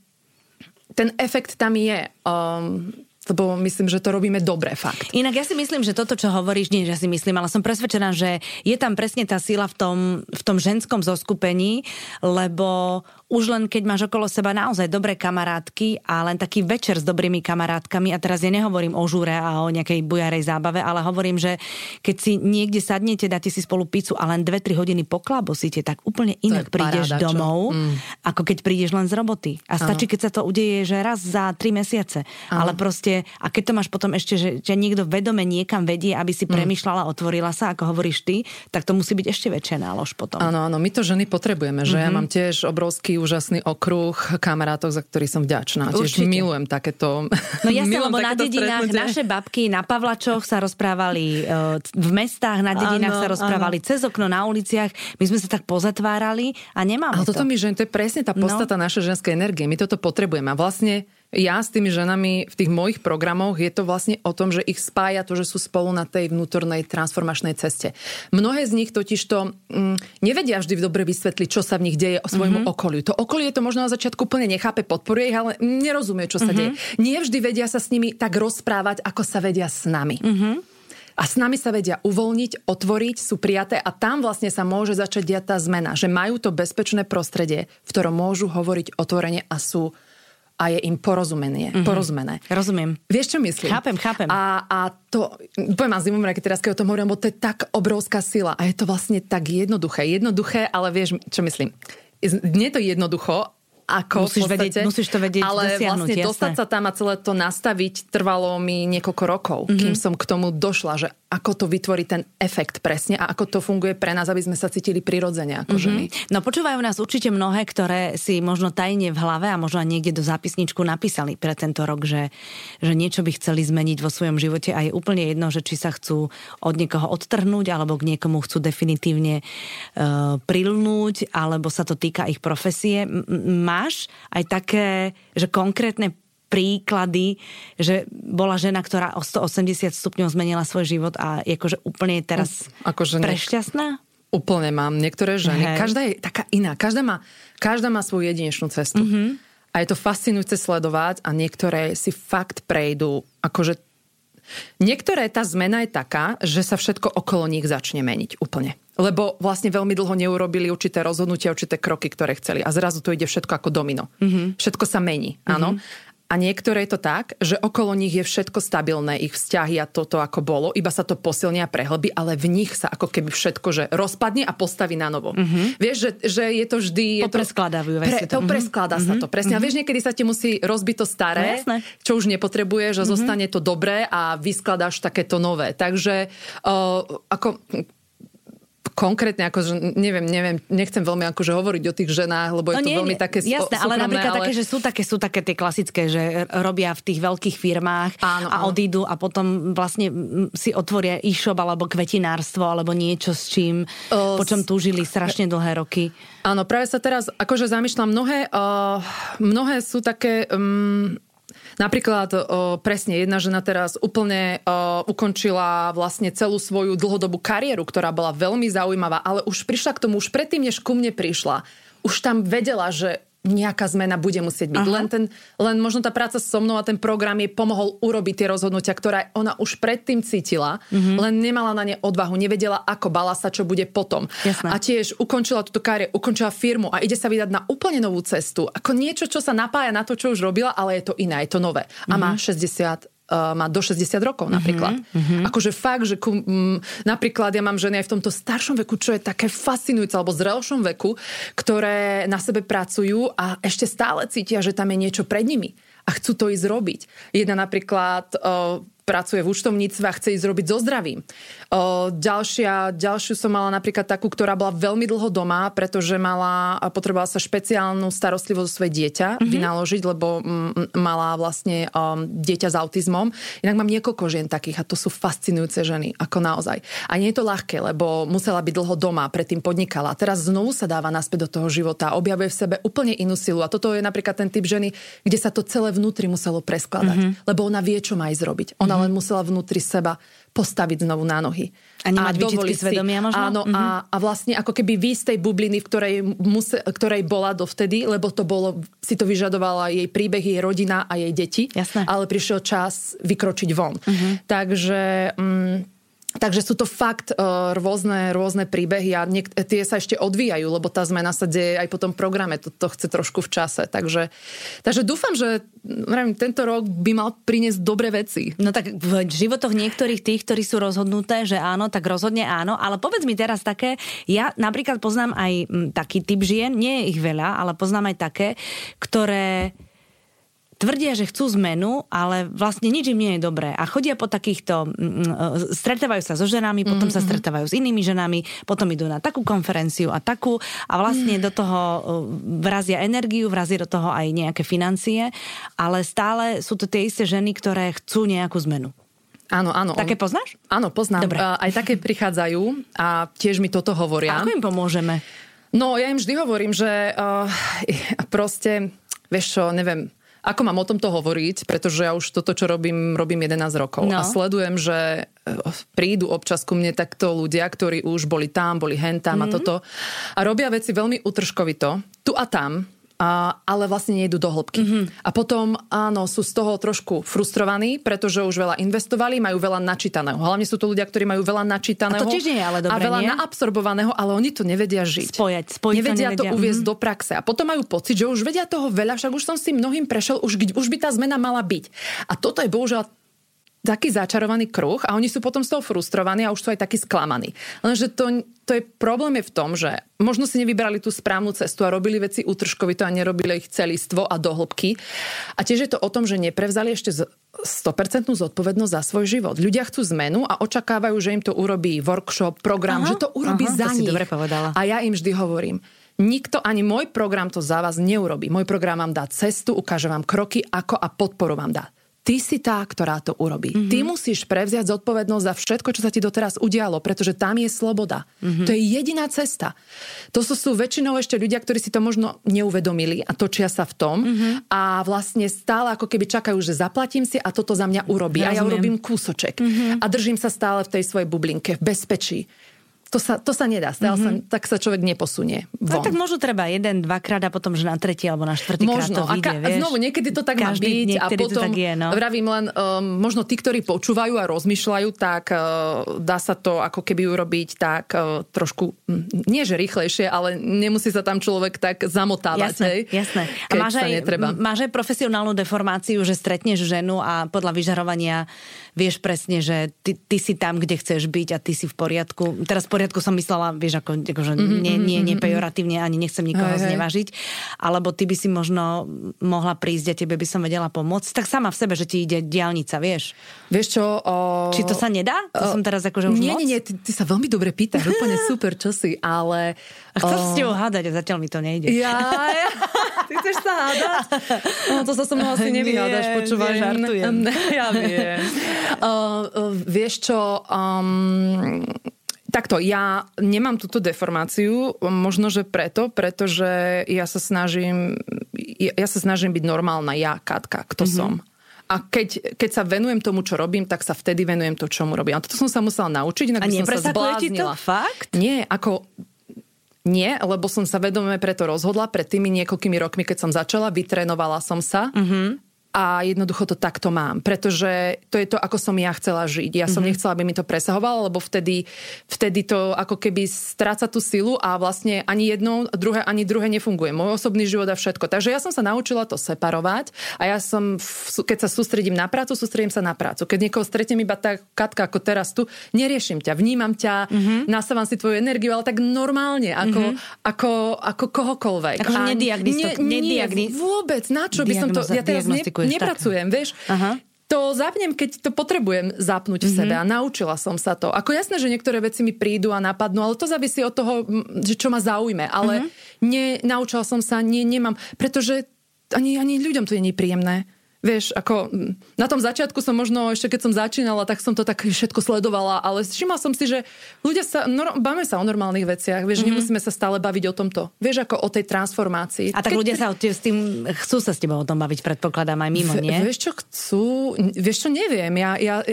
ten efekt tam je. Um, lebo myslím, že to robíme dobre, fakt. Inak ja si myslím, že toto, čo hovoríš, nie, že si myslím, ale som presvedčená, že je tam presne tá sila v tom, v tom ženskom zoskupení, lebo už len keď máš okolo seba naozaj dobré kamarátky a len taký večer s dobrými kamarátkami, a teraz ja nehovorím o žúre a o nejakej bujarej zábave, ale hovorím, že keď si niekde sadnete, dáte si spolu pizzu a len 2-3 hodiny poklabosíte, tak úplne inak prídeš paráda, domov, mm. ako keď prídeš len z roboty. A stačí, ano. keď sa to udeje, že raz za 3 mesiace. Ano. Ale proste, a keď to máš potom ešte, že ťa niekto vedome niekam vedie, aby si mm. premyšľala, otvorila sa, ako hovoríš ty, tak to musí byť ešte väčšia nálož potom. Áno, áno, my to ženy potrebujeme, že mm-hmm. ja mám tiež obrovský úžasný okruh kamarátov, za ktorý som vďačná. Tiež milujem takéto... No jasne, lebo na dedinách stretnutie. naše babky na Pavlačoch sa rozprávali e, v mestách, na dedinách ano, sa rozprávali ano. cez okno na uliciach. My sme sa tak pozatvárali a nemáme Ale to. toto mi, že to je presne tá podstata no. našej ženskej energie. My toto potrebujeme. A vlastne ja s tými ženami v tých mojich programoch je to vlastne o tom, že ich spája to, že sú spolu na tej vnútornej transformačnej ceste. Mnohé z nich totiž to mm, nevedia vždy dobre vysvetliť, čo sa v nich deje o svojmu mm-hmm. okoliu. To okolie to možno na začiatku úplne nechápe, podporuje ich, ale nerozumie, čo sa mm-hmm. deje. Nie vždy vedia sa s nimi tak rozprávať, ako sa vedia s nami. Mm-hmm. A s nami sa vedia uvoľniť, otvoriť, sú prijaté a tam vlastne sa môže začať diať tá zmena, že majú to bezpečné prostredie, v ktorom môžu hovoriť otvorene a sú a je im porozumenie, mm-hmm. porozumené. Rozumiem. Vieš, čo myslím? Chápem, chápem. A, a to, poviem vám zimom, teraz keď o tom hovorím, bo to je tak obrovská sila a je to vlastne tak jednoduché. Jednoduché, ale vieš, čo myslím? Nie je to jednoducho, ako musíš, podstate, vedieť, musíš to vedieť Ale vlastne jasné. dostať sa tam a celé to nastaviť trvalo mi niekoľko rokov, mm-hmm. kým som k tomu došla, že ako to vytvorí ten efekt presne a ako to funguje pre nás, aby sme sa cítili prirodzene ako mm-hmm. ženy. No počúvajú nás určite mnohé, ktoré si možno tajne v hlave a možno niekde do zápisničku napísali pre tento rok, že, že niečo by chceli zmeniť vo svojom živote a je úplne jedno, že či sa chcú od niekoho odtrhnúť alebo k niekomu chcú definitívne uh, prilnúť alebo sa to týka ich profesie. Má máš aj také, že konkrétne príklady, že bola žena, ktorá o 180 stupňov zmenila svoj život a je akože úplne teraz akože prešťastná? Úplne mám. Niektoré ženy, Hej. každá je taká iná. Každá má, každá má svoju jedinečnú cestu. Mm-hmm. A je to fascinujúce sledovať a niektoré si fakt prejdú akože Niektoré tá zmena je taká, že sa všetko okolo nich začne meniť úplne. Lebo vlastne veľmi dlho neurobili určité rozhodnutia, určité kroky, ktoré chceli. A zrazu to ide všetko ako domino. Mm-hmm. Všetko sa mení, áno. Mm-hmm. A niektoré je to tak, že okolo nich je všetko stabilné, ich vzťahy a toto ako bolo, iba sa to posilní a prehlbí, ale v nich sa ako keby všetko, že rozpadne a postaví na novo. Mm-hmm. Vieš, že, že je to vždy... Je to, preskladávajú. Pre, to mm-hmm. preskladá mm-hmm. sa to, presne. Mm-hmm. A mhm. vieš, niekedy sa ti musí rozbiť to staré, no, čo už nepotrebuje, že mm-hmm. zostane to dobré a vyskladáš takéto nové. Takže uh, ako konkrétne, akože neviem, neviem, nechcem veľmi akože hovoriť o tých ženách, lebo je no to nie, veľmi také Jasné, súkromné, ale napríklad ale... také, že sú také, sú také tie klasické, že robia v tých veľkých firmách áno, a odídu a potom vlastne si otvoria e-shop alebo kvetinárstvo alebo niečo s čím, o, po čom túžili strašne dlhé roky. Áno, práve sa teraz akože zamýšľam, mnohé, uh, mnohé sú také... Um, Napríklad o, presne jedna žena teraz úplne o, ukončila vlastne celú svoju dlhodobú kariéru, ktorá bola veľmi zaujímavá, ale už prišla k tomu, už predtým, než ku mne prišla, už tam vedela, že nejaká zmena bude musieť byť. Len, ten, len možno tá práca so mnou a ten program jej pomohol urobiť tie rozhodnutia, ktoré ona už predtým cítila, mm-hmm. len nemala na ne odvahu, nevedela, ako bala sa, čo bude potom. Jasné. A tiež ukončila túto kariéru, ukončila firmu a ide sa vydať na úplne novú cestu. Ako niečo, čo sa napája na to, čo už robila, ale je to iné, je to nové. A mm-hmm. má 60 uh, má do 60 rokov napríklad. Mm-hmm. Akože fakt, že ku, m, napríklad ja mám ženy aj v tomto staršom veku, čo je také fascinujúce, alebo zrelšom veku, ktoré na sebe pracujú a ešte stále cítia, že tam je niečo pred nimi a chcú to ísť robiť. Jedna napríklad uh, pracuje v účtovníctve a chce ísť robiť so zdravím. O, ďalšia, ďalšiu som mala napríklad takú, ktorá bola veľmi dlho doma, pretože mala, potrebovala sa špeciálnu starostlivosť o svoje dieťa mm-hmm. vynaložiť, lebo m, mala vlastne um, dieťa s autizmom. Inak mám niekoľko žien takých a to sú fascinujúce ženy, ako naozaj. A nie je to ľahké, lebo musela byť dlho doma, predtým podnikala. Teraz znovu sa dáva naspäť do toho života, objavuje v sebe úplne inú silu. A toto je napríklad ten typ ženy, kde sa to celé vnútri muselo preskladať, mm-hmm. lebo ona vie, čo má ísť robiť. Ona mm-hmm. len musela vnútri seba postaviť znovu na nohy. A nemať výčitky svedomia možno? Áno, mm-hmm. a, a vlastne ako keby vy z tej bubliny, v ktorej, muse, ktorej bola dovtedy, lebo to bolo, si to vyžadovala jej príbeh, jej rodina a jej deti. Jasné. Ale prišiel čas vykročiť von. Mm-hmm. Takže... Mm, Takže sú to fakt uh, rôzne, rôzne príbehy a niek- tie sa ešte odvíjajú, lebo tá zmena sa deje aj po tom programe. To, to chce trošku v čase. Takže, takže dúfam, že neviem, tento rok by mal priniesť dobré veci. No tak v životoch niektorých tých, ktorí sú rozhodnuté, že áno, tak rozhodne áno. Ale povedz mi teraz také, ja napríklad poznám aj taký typ žien, nie je ich veľa, ale poznám aj také, ktoré tvrdia, že chcú zmenu, ale vlastne nič im nie je dobré. A chodia po takýchto, mm, mm, e, stretávajú sa so ženami, potom mm-hmm. sa stretávajú s inými ženami, potom idú na takú konferenciu a takú a vlastne mm. do toho e, vrazia energiu, vrazia do toho aj nejaké financie, ale stále sú to tie isté ženy, ktoré chcú nejakú zmenu. Áno, áno. Také poznáš? Áno, poznám. Dobre. Aj také prichádzajú a tiež mi toto hovoria. A ako im pomôžeme? No, ja im vždy hovorím, že uh, proste, vieš čo, neviem, ako mám o tomto hovoriť, pretože ja už toto, čo robím, robím 11 rokov no. a sledujem, že e, prídu občas ku mne takto ľudia, ktorí už boli tam, boli hen tam mm. a mhm. toto a robia veci veľmi utržkovito, tu a tam, a, ale vlastne nejdu do hĺbky. Mm-hmm. A potom, áno, sú z toho trošku frustrovaní, pretože už veľa investovali, majú veľa načítaného. Hlavne sú to ľudia, ktorí majú veľa načítaného. A to tiež nie je ale dobré, A veľa nie? naabsorbovaného, ale oni to nevedia žiť. Spojať, spojiť nevedia to, nevedia. to uviezť mm-hmm. do praxe. A potom majú pocit, že už vedia toho veľa, však už som si mnohým prešiel, už, už by tá zmena mala byť. A toto je bohužiaľ taký začarovaný kruh a oni sú potom z toho frustrovaní a už sú aj takí sklamaní. Lenže to, to je problém je v tom, že možno si nevybrali tú správnu cestu a robili veci útržkovito a nerobili ich celistvo a dohlbky. A tiež je to o tom, že neprevzali ešte 100% zodpovednosť za svoj život. Ľudia chcú zmenu a očakávajú, že im to urobí workshop, program, aha, že to urobí aha, za to nich. dobre povedala. A ja im vždy hovorím, Nikto, ani môj program to za vás neurobí. Môj program vám dá cestu, ukáže vám kroky, ako a podporu vám dá ty si tá, ktorá to urobí. Mm-hmm. Ty musíš prevziať zodpovednosť za všetko, čo sa ti doteraz udialo, pretože tam je sloboda. Mm-hmm. To je jediná cesta. To sú, sú väčšinou ešte ľudia, ktorí si to možno neuvedomili a točia sa v tom mm-hmm. a vlastne stále ako keby čakajú, že zaplatím si a toto za mňa urobí. Rozumiem. A ja urobím kúsoček. Mm-hmm. A držím sa stále v tej svojej bublinke, v bezpečí to sa, to sa nedá. mm-hmm. sa, tak sa človek neposunie von. No, tak možno treba jeden, dvakrát a potom, že na tretí alebo na štvrtý možno. krát to vyjde, a, ka- vieš? znovu, niekedy to tak Každý, má byť a potom, tak je, no. vravím len, um, možno tí, ktorí počúvajú a rozmýšľajú, tak uh, dá sa to ako keby urobiť tak uh, trošku, hm, nie že rýchlejšie, ale nemusí sa tam človek tak zamotávať. Jasné, hej, jasné. A máš aj, netreba. máš aj profesionálnu deformáciu, že stretneš ženu a podľa vyžarovania vieš presne, že ty, ty si tam, kde chceš byť a ty si v poriadku. Teraz poriadku som myslela, vieš, ako, akože mm-hmm, nie, nie, nie pejoratívne, ani nechcem nikoho hej, znevažiť, alebo ty by si možno mohla prísť a tebe by som vedela pomôcť. Tak sama v sebe, že ti ide diálnica, vieš. Vieš čo? O... Či to sa nedá? To o... som teraz akože už Nie, moc? nie, nie, ty, ty sa veľmi dobre pýtaš, úplne super, čo si, ale... A chcem o... s tebou hádať a zatiaľ mi to nejde. Ja, ja. Ty chceš sa hádať? No, to sa so mnou asi nevyhádaš, počúvaj. Žartujem. Ja viem. Uh, uh, vieš čo, um, Takto, ja nemám túto deformáciu, možno, že preto, pretože ja sa snažím, ja sa snažím byť normálna ja, Katka, kto mm-hmm. som. A keď, keď sa venujem tomu, čo robím, tak sa vtedy venujem to, čo mu robím. A toto som sa musela naučiť, inak by som sa zbláznila. to fakt? Nie, ako nie, lebo som sa vedome preto rozhodla pred tými niekoľkými rokmi, keď som začala, vytrénovala som sa. Mm-hmm a jednoducho to takto mám, pretože to je to, ako som ja chcela žiť. Ja som mm-hmm. nechcela, aby mi to presahovalo, lebo vtedy, vtedy to ako keby stráca tú silu a vlastne ani jedno, druhé, ani druhé nefunguje. Môj osobný život a všetko. Takže ja som sa naučila to separovať a ja som, keď sa sústredím na prácu, sústredím sa na prácu. Keď niekoho stretnem iba tak, Katka, ako teraz tu, neriešim ťa, vnímam ťa, mm-hmm. nasávam si tvoju energiu, ale tak normálne, ako, mm-hmm. ako, ako kohokoľvek. Ako nediagnisto- nie, nie, vôbec, na čo by som to... Ja teraz ne, nepracujem, vieš. Aha. to zapnem, keď to potrebujem zapnúť v sebe mm-hmm. a naučila som sa to. Ako jasné, že niektoré veci mi prídu a napadnú, ale to závisí od toho, že čo ma zaujme. Ale mm-hmm. ne, naučila som sa, nie, nemám, pretože ani, ani ľuďom to je nepríjemné. Vieš, ako na tom začiatku som možno, ešte keď som začínala, tak som to tak všetko sledovala, ale všimla som si, že ľudia sa, no, bavíme sa o normálnych veciach, vieš, mm-hmm. nemusíme sa stále baviť o tomto. Vieš, ako o tej transformácii. A tak keď... ľudia sa s tým, chcú sa s tebou o tom baviť, predpokladám aj mimo, nie? V, vieš čo chcú, vieš čo neviem, ja, ja,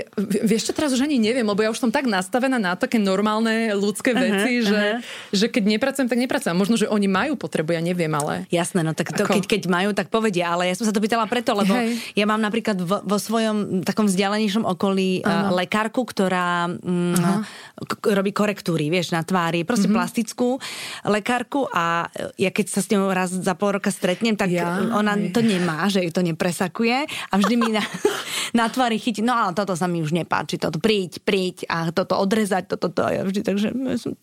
vieš čo teraz už ani neviem, lebo ja už som tak nastavená na také normálne ľudské uh-huh, veci, uh-huh. že, že keď nepracujem, tak nepracujem. Možno, že oni majú potrebu, ja neviem, ale... Jasné, no tak to, keď, keď majú, tak povedia, ale ja som sa to pýtala preto, lebo Hej ja mám napríklad vo, vo svojom takom vzdialenejšom okolí uh, lekárku, ktorá um, robí korektúry, vieš, na tvári, proste uh-huh. plastickú lekárku a ja keď sa s ňou raz za pol roka stretnem, tak ja, ona to nemá, že ju to nepresakuje a vždy mi na, na tvári chytí, no ale toto sa mi už nepáči, toto príď, príď a toto odrezať, toto to. Ja vždy, takže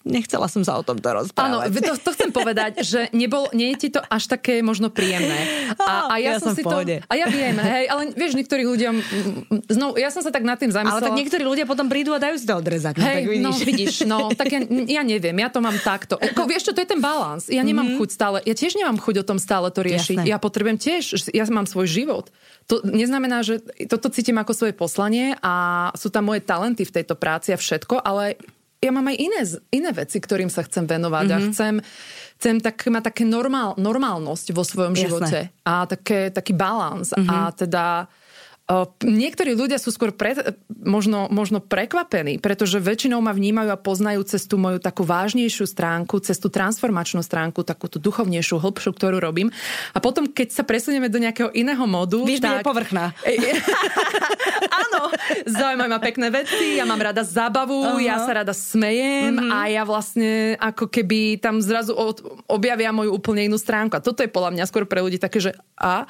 nechcela som sa o tomto rozprávať. Áno, to, to chcem povedať, že nebol, nie je ti to až také možno príjemné. A, a ja, ja som, som si to... A ja viem, hej, ale vieš, niektorí ľudia... Znovu, ja som sa tak nad tým zamyslela. Ale tak niektorí ľudia potom prídu a dajú si to odrezať. No, hej, tak vidíš. no vidíš, no, tak ja, ja neviem, ja to mám takto. Ako, vieš čo, to je ten balans. Ja nemám mm-hmm. chuť stále, ja tiež nemám chuť o tom stále to riešiť. Jasné. Ja potrebujem tiež, ja mám svoj život. To neznamená, že toto cítim ako svoje poslanie a sú tam moje talenty v tejto práci a všetko, ale ja mám aj iné, iné veci, ktorým sa chcem venovať mm-hmm. a mhm. chcem chcem tak, mať také normál, normálnosť vo svojom Jasné. živote a také, taký balans mm-hmm. a teda Niektorí ľudia sú skôr pre, možno, možno prekvapení, pretože väčšinou ma vnímajú a poznajú cez tú moju takú vážnejšiu stránku, cez tú transformačnú stránku, takú tú duchovnejšiu, hĺbšiu, ktorú robím. A potom, keď sa presunieme do nejakého iného modu... Víš, tak... povrchná. Áno, zaujímajú ma pekné veci, ja mám rada zábavu, uh-huh. ja sa rada smejem uh-huh. a ja vlastne ako keby tam zrazu objavia moju úplne inú stránku. A toto je podľa mňa skôr pre ľudí také, že a.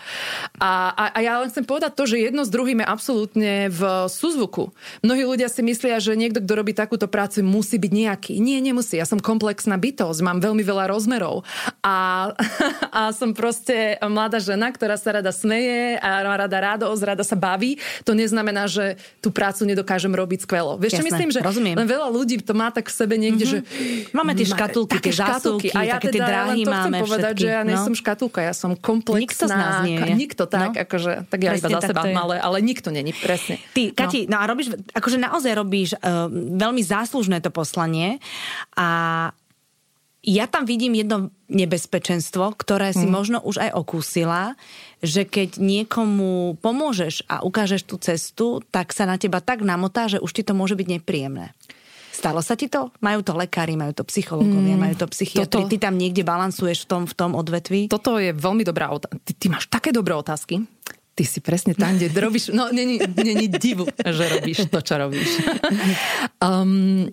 A, a, a ja len chcem povedať to, že jedno s druhým je absolútne v súzvuku. Mnohí ľudia si myslia, že niekto, kto robí takúto prácu, musí byť nejaký. Nie, nemusí. Ja som komplexná bytosť, mám veľmi veľa rozmerov. A, a som proste mladá žena, ktorá sa rada smeje a má rada radosť, rada sa baví. To neznamená, že tú prácu nedokážem robiť skvelo. Vieš, čo myslím, že rozumiem. len veľa ľudí to má tak v sebe niekde, mm-hmm. že... Máme tie škatulky, tie zásuvky, a ja také teda, tie dráhy máme chcem povedať, všetky. že ja nie no. som škatulka, ja som komplexná. Nikto z nás nie je. Nikto tak, no. akože, tak ja Presne, iba za seba, ale ale, ale nikto není, presne. Ty, Kati, no, no a robíš, akože naozaj robíš uh, veľmi záslužné to poslanie a ja tam vidím jedno nebezpečenstvo, ktoré si mm. možno už aj okúsila, že keď niekomu pomôžeš a ukážeš tú cestu, tak sa na teba tak namotá, že už ti to môže byť nepríjemné. Stalo sa ti to? Majú to lekári, majú to psychológovia, mm, majú to psychiatri. Toto, ty tam niekde balansuješ v tom, v tom odvetví? Toto je veľmi dobrá otázka. Ty, ty máš také dobré otázky ty si presne tam, kde robíš, no není, není divu, že robíš to, čo robíš. Um,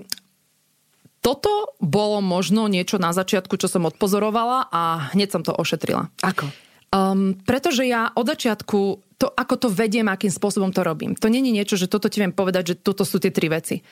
toto bolo možno niečo na začiatku, čo som odpozorovala a hneď som to ošetrila. Ako? Um, pretože ja od začiatku, to, ako to vediem, akým spôsobom to robím. To není niečo, že toto ti viem povedať, že toto sú tie tri veci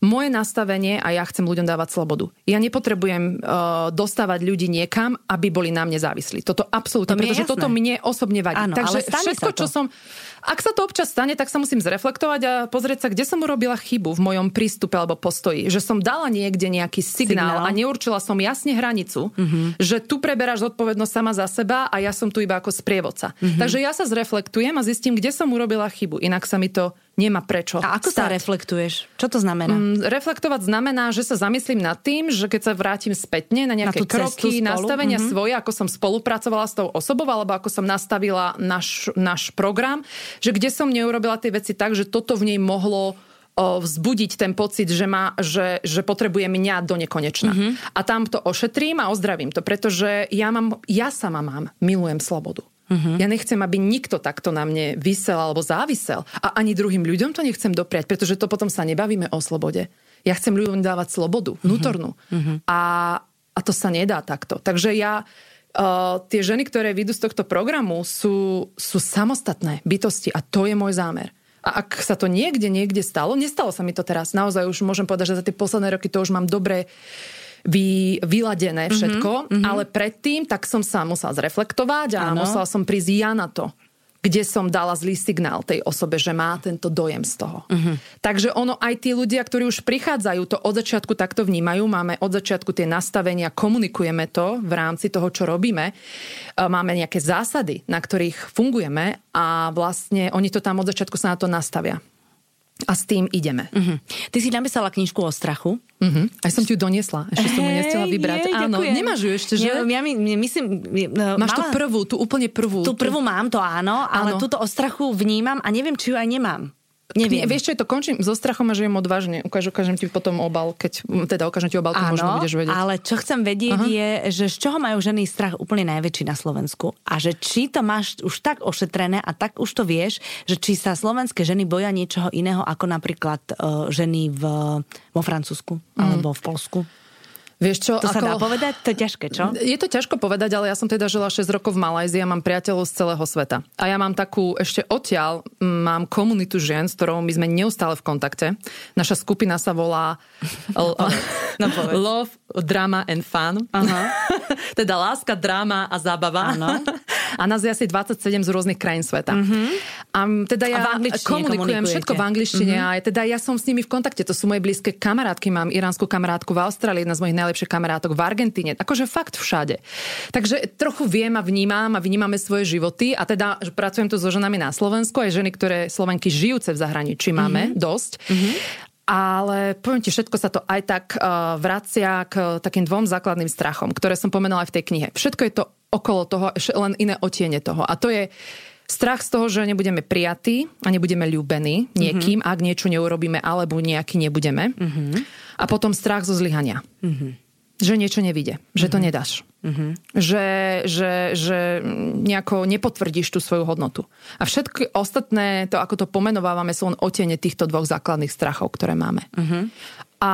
moje nastavenie a ja chcem ľuďom dávať slobodu. Ja nepotrebujem uh, dostávať ľudí niekam, aby boli na mne závislí. Toto absolútne, to pretože toto mne osobne vadí. Áno, Takže všetko, čo som... Ak sa to občas stane, tak sa musím zreflektovať a pozrieť sa, kde som urobila chybu v mojom prístupe alebo postoji. Že som dala niekde nejaký signál, signál. a neurčila som jasne hranicu, mm-hmm. že tu preberáš zodpovednosť sama za seba a ja som tu iba ako sprievodca. Mm-hmm. Takže ja sa zreflektujem a zistím, kde som urobila chybu. Inak sa mi to nemá prečo. A ako stať. sa reflektuješ? Čo to znamená? Mm, reflektovať znamená, že sa zamyslím nad tým, že keď sa vrátim spätne na nejaké na kroky, nastavenia mm-hmm. svoje, ako som spolupracovala s tou osobou, alebo ako som nastavila náš, náš program, že kde som neurobila tie veci tak, že toto v nej mohlo vzbudiť ten pocit, že, má, že, že potrebuje mňa do nekonečna. Mm-hmm. A tam to ošetrím a ozdravím to, pretože ja, mám, ja sama mám, milujem slobodu. Uh-huh. Ja nechcem, aby nikto takto na mne vysel alebo závisel. A ani druhým ľuďom to nechcem dopriať, pretože to potom sa nebavíme o slobode. Ja chcem ľuďom dávať slobodu, mhm. vnútornú. Uh-huh. A, a to sa nedá takto. Takže ja... Uh, tie ženy, ktoré vyjdú z tohto programu, sú, sú samostatné bytosti a to je môj zámer. A ak sa to niekde, niekde stalo, nestalo sa mi to teraz, naozaj už môžem povedať, že za tie posledné roky to už mám dobre vy, vyladené všetko, mm-hmm, ale predtým tak som sa musela zreflektovať a ano. musela som prísť ja na to kde som dala zlý signál tej osobe, že má tento dojem z toho. Uh-huh. Takže ono, aj tí ľudia, ktorí už prichádzajú, to od začiatku takto vnímajú, máme od začiatku tie nastavenia, komunikujeme to v rámci toho, čo robíme, e, máme nejaké zásady, na ktorých fungujeme a vlastne oni to tam od začiatku sa na to nastavia a s tým ideme. Uh-huh. Ty si napísala knižku o strachu. Uh-huh. Aj som ti ju doniesla. Ešte hey, som ju nestihla vybrať. Jej, áno, ďakujem. nemáš ju ešte, že? Ja, ja my, myslím... No, Máš mala... tú prvú, tú úplne prvú. Tú prvú mám, to áno, ale áno. túto o strachu vnímam a neviem, či ju aj nemám. Neviem. Vieš čo, je to končím so strachom a žijem odvážne. Ukáž, ukážem ti potom obal, keď teda ukážem ti obal, to možno budeš vedieť. ale čo chcem vedieť Aha. je, že z čoho majú ženy strach úplne najväčší na Slovensku. A že či to máš už tak ošetrené a tak už to vieš, že či sa slovenské ženy boja niečoho iného ako napríklad uh, ženy v, vo Francúzsku mm. alebo v Polsku. Vieš čo, to ako... sa dá povedať? To je ťažké, čo? Je to ťažko povedať, ale ja som teda žila 6 rokov v Malajzii a mám priateľov z celého sveta. A ja mám takú, ešte odtiaľ, mám komunitu žien, s ktorou my sme neustále v kontakte. Naša skupina sa volá no, Love, Drama and Fun. Aha. teda láska, dráma a zábava. Ano. a nás je asi 27 z rôznych krajín sveta. Uh-huh. A teda ja a komunikujem všetko v angličtine uh-huh. a teda ja som s nimi v kontakte. To sú moje blízke kamarátky. Mám iránsku kamarátku v Austrálii, jedna z mojich najlepších kamarátok v Argentíne. Akože fakt všade. Takže trochu viem a vnímam a vnímame svoje životy a teda že pracujem tu so ženami na Slovensku, aj ženy, ktoré Slovenky žijúce v zahraničí máme mm-hmm. dosť. Mm-hmm. Ale poviem ti, všetko sa to aj tak uh, vracia k takým dvom základným strachom, ktoré som pomenala aj v tej knihe. Všetko je to okolo toho, len iné otiene toho. A to je strach z toho, že nebudeme prijatí a nebudeme ľúbení niekým, mm-hmm. ak niečo neurobíme alebo nejaký nebudeme. Mm-hmm. A potom strach zo zlyhania. Mm-hmm že niečo nevíde, že mm-hmm. to mhm. nedáš. Mm-hmm. Že, že, že nejako nepotvrdíš tú svoju hodnotu. A všetky ostatné, to ako to pomenovávame, sú len otene týchto dvoch základných strachov, ktoré máme. Mm-hmm. A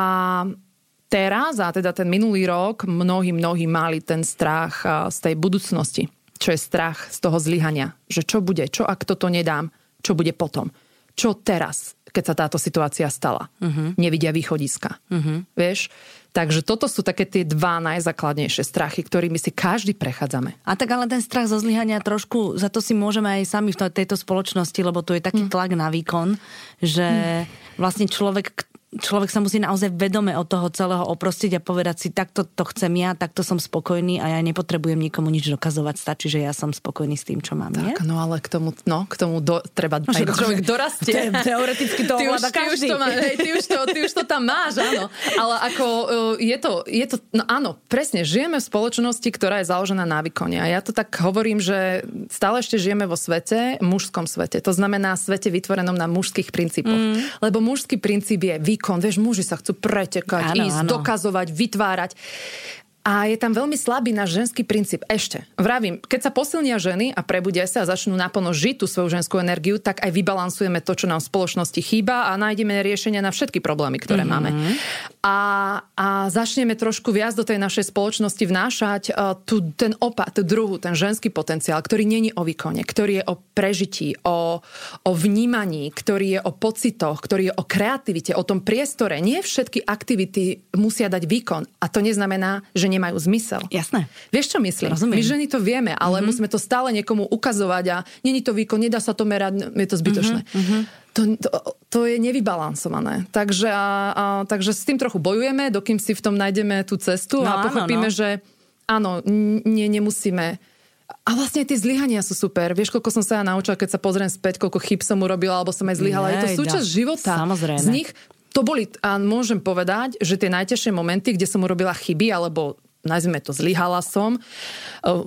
teraz, a teda ten minulý rok, mnohí, mnohí mali ten strach z tej budúcnosti, čo je strach z toho zlyhania. Že čo bude, čo ak toto nedám, čo bude potom. Čo teraz, keď sa táto situácia stala. Uh-huh. Nevidia východiska. Uh-huh. Vieš? Takže toto sú také tie dva najzákladnejšie strachy, ktorými si každý prechádzame. A tak ale ten strach zo zlyhania trošku, za to si môžeme aj sami v tejto spoločnosti, lebo tu je taký hm. tlak na výkon, že hm. vlastne človek, človek sa musí naozaj vedome od toho celého oprostiť a povedať si, takto to chcem ja, takto som spokojný a ja nepotrebujem nikomu nič dokazovať, stačí, že ja som spokojný s tým, čo mám. Tak, nie? no ale k tomu, no, k tomu do, treba no, aj človek dorastie. Teoreticky to ty už, ty už to, má, hej, ty, už to, ty už to tam máš, áno. Ale ako uh, je to, je to, no áno, presne, žijeme v spoločnosti, ktorá je založená na výkone. A ja to tak hovorím, že stále ešte žijeme vo svete, mužskom svete. To znamená svete vytvorenom na mužských princípoch. Mm. Lebo mužský princíp je výkon výkon. Vieš, muži sa chcú pretekať, ano, ísť, ano. dokazovať, vytvárať. A je tam veľmi slabý náš ženský princíp. Ešte, vravím, keď sa posilnia ženy a prebudia sa a začnú naplno žiť tú svoju ženskú energiu, tak aj vybalansujeme to, čo nám v spoločnosti chýba a nájdeme riešenia na všetky problémy, ktoré mm-hmm. máme. A, a začneme trošku viac do tej našej spoločnosti vnášať uh, tu, ten opat, druhú, ten ženský potenciál, ktorý není o výkone, ktorý je o prežití, o, o vnímaní, ktorý je o pocitoch, ktorý je o kreativite, o tom priestore. Nie všetky aktivity musia dať výkon. A to neznamená, že nemajú zmysel. Jasné. Vieš, čo myslím? Rozumiem. My ženy to vieme, ale mm-hmm. musíme to stále niekomu ukazovať a není to výkon, nedá sa to merať, je to zbytočné. Mm-hmm. To, to, to je nevybalansované. Takže, a, a, takže s tým trochu bojujeme, dokým si v tom nájdeme tú cestu no, a pochopíme, áno, no. že áno, nie, nemusíme a vlastne tie zlyhania sú super. Vieš, koľko som sa ja naučila, keď sa pozriem späť, koľko chyb som urobila, alebo som aj zlyhala. Je to súčasť života. Samozrejme. Z nich to boli, a môžem povedať, že tie najťažšie momenty, kde som urobila chyby, alebo nazvime to, zlyhala som,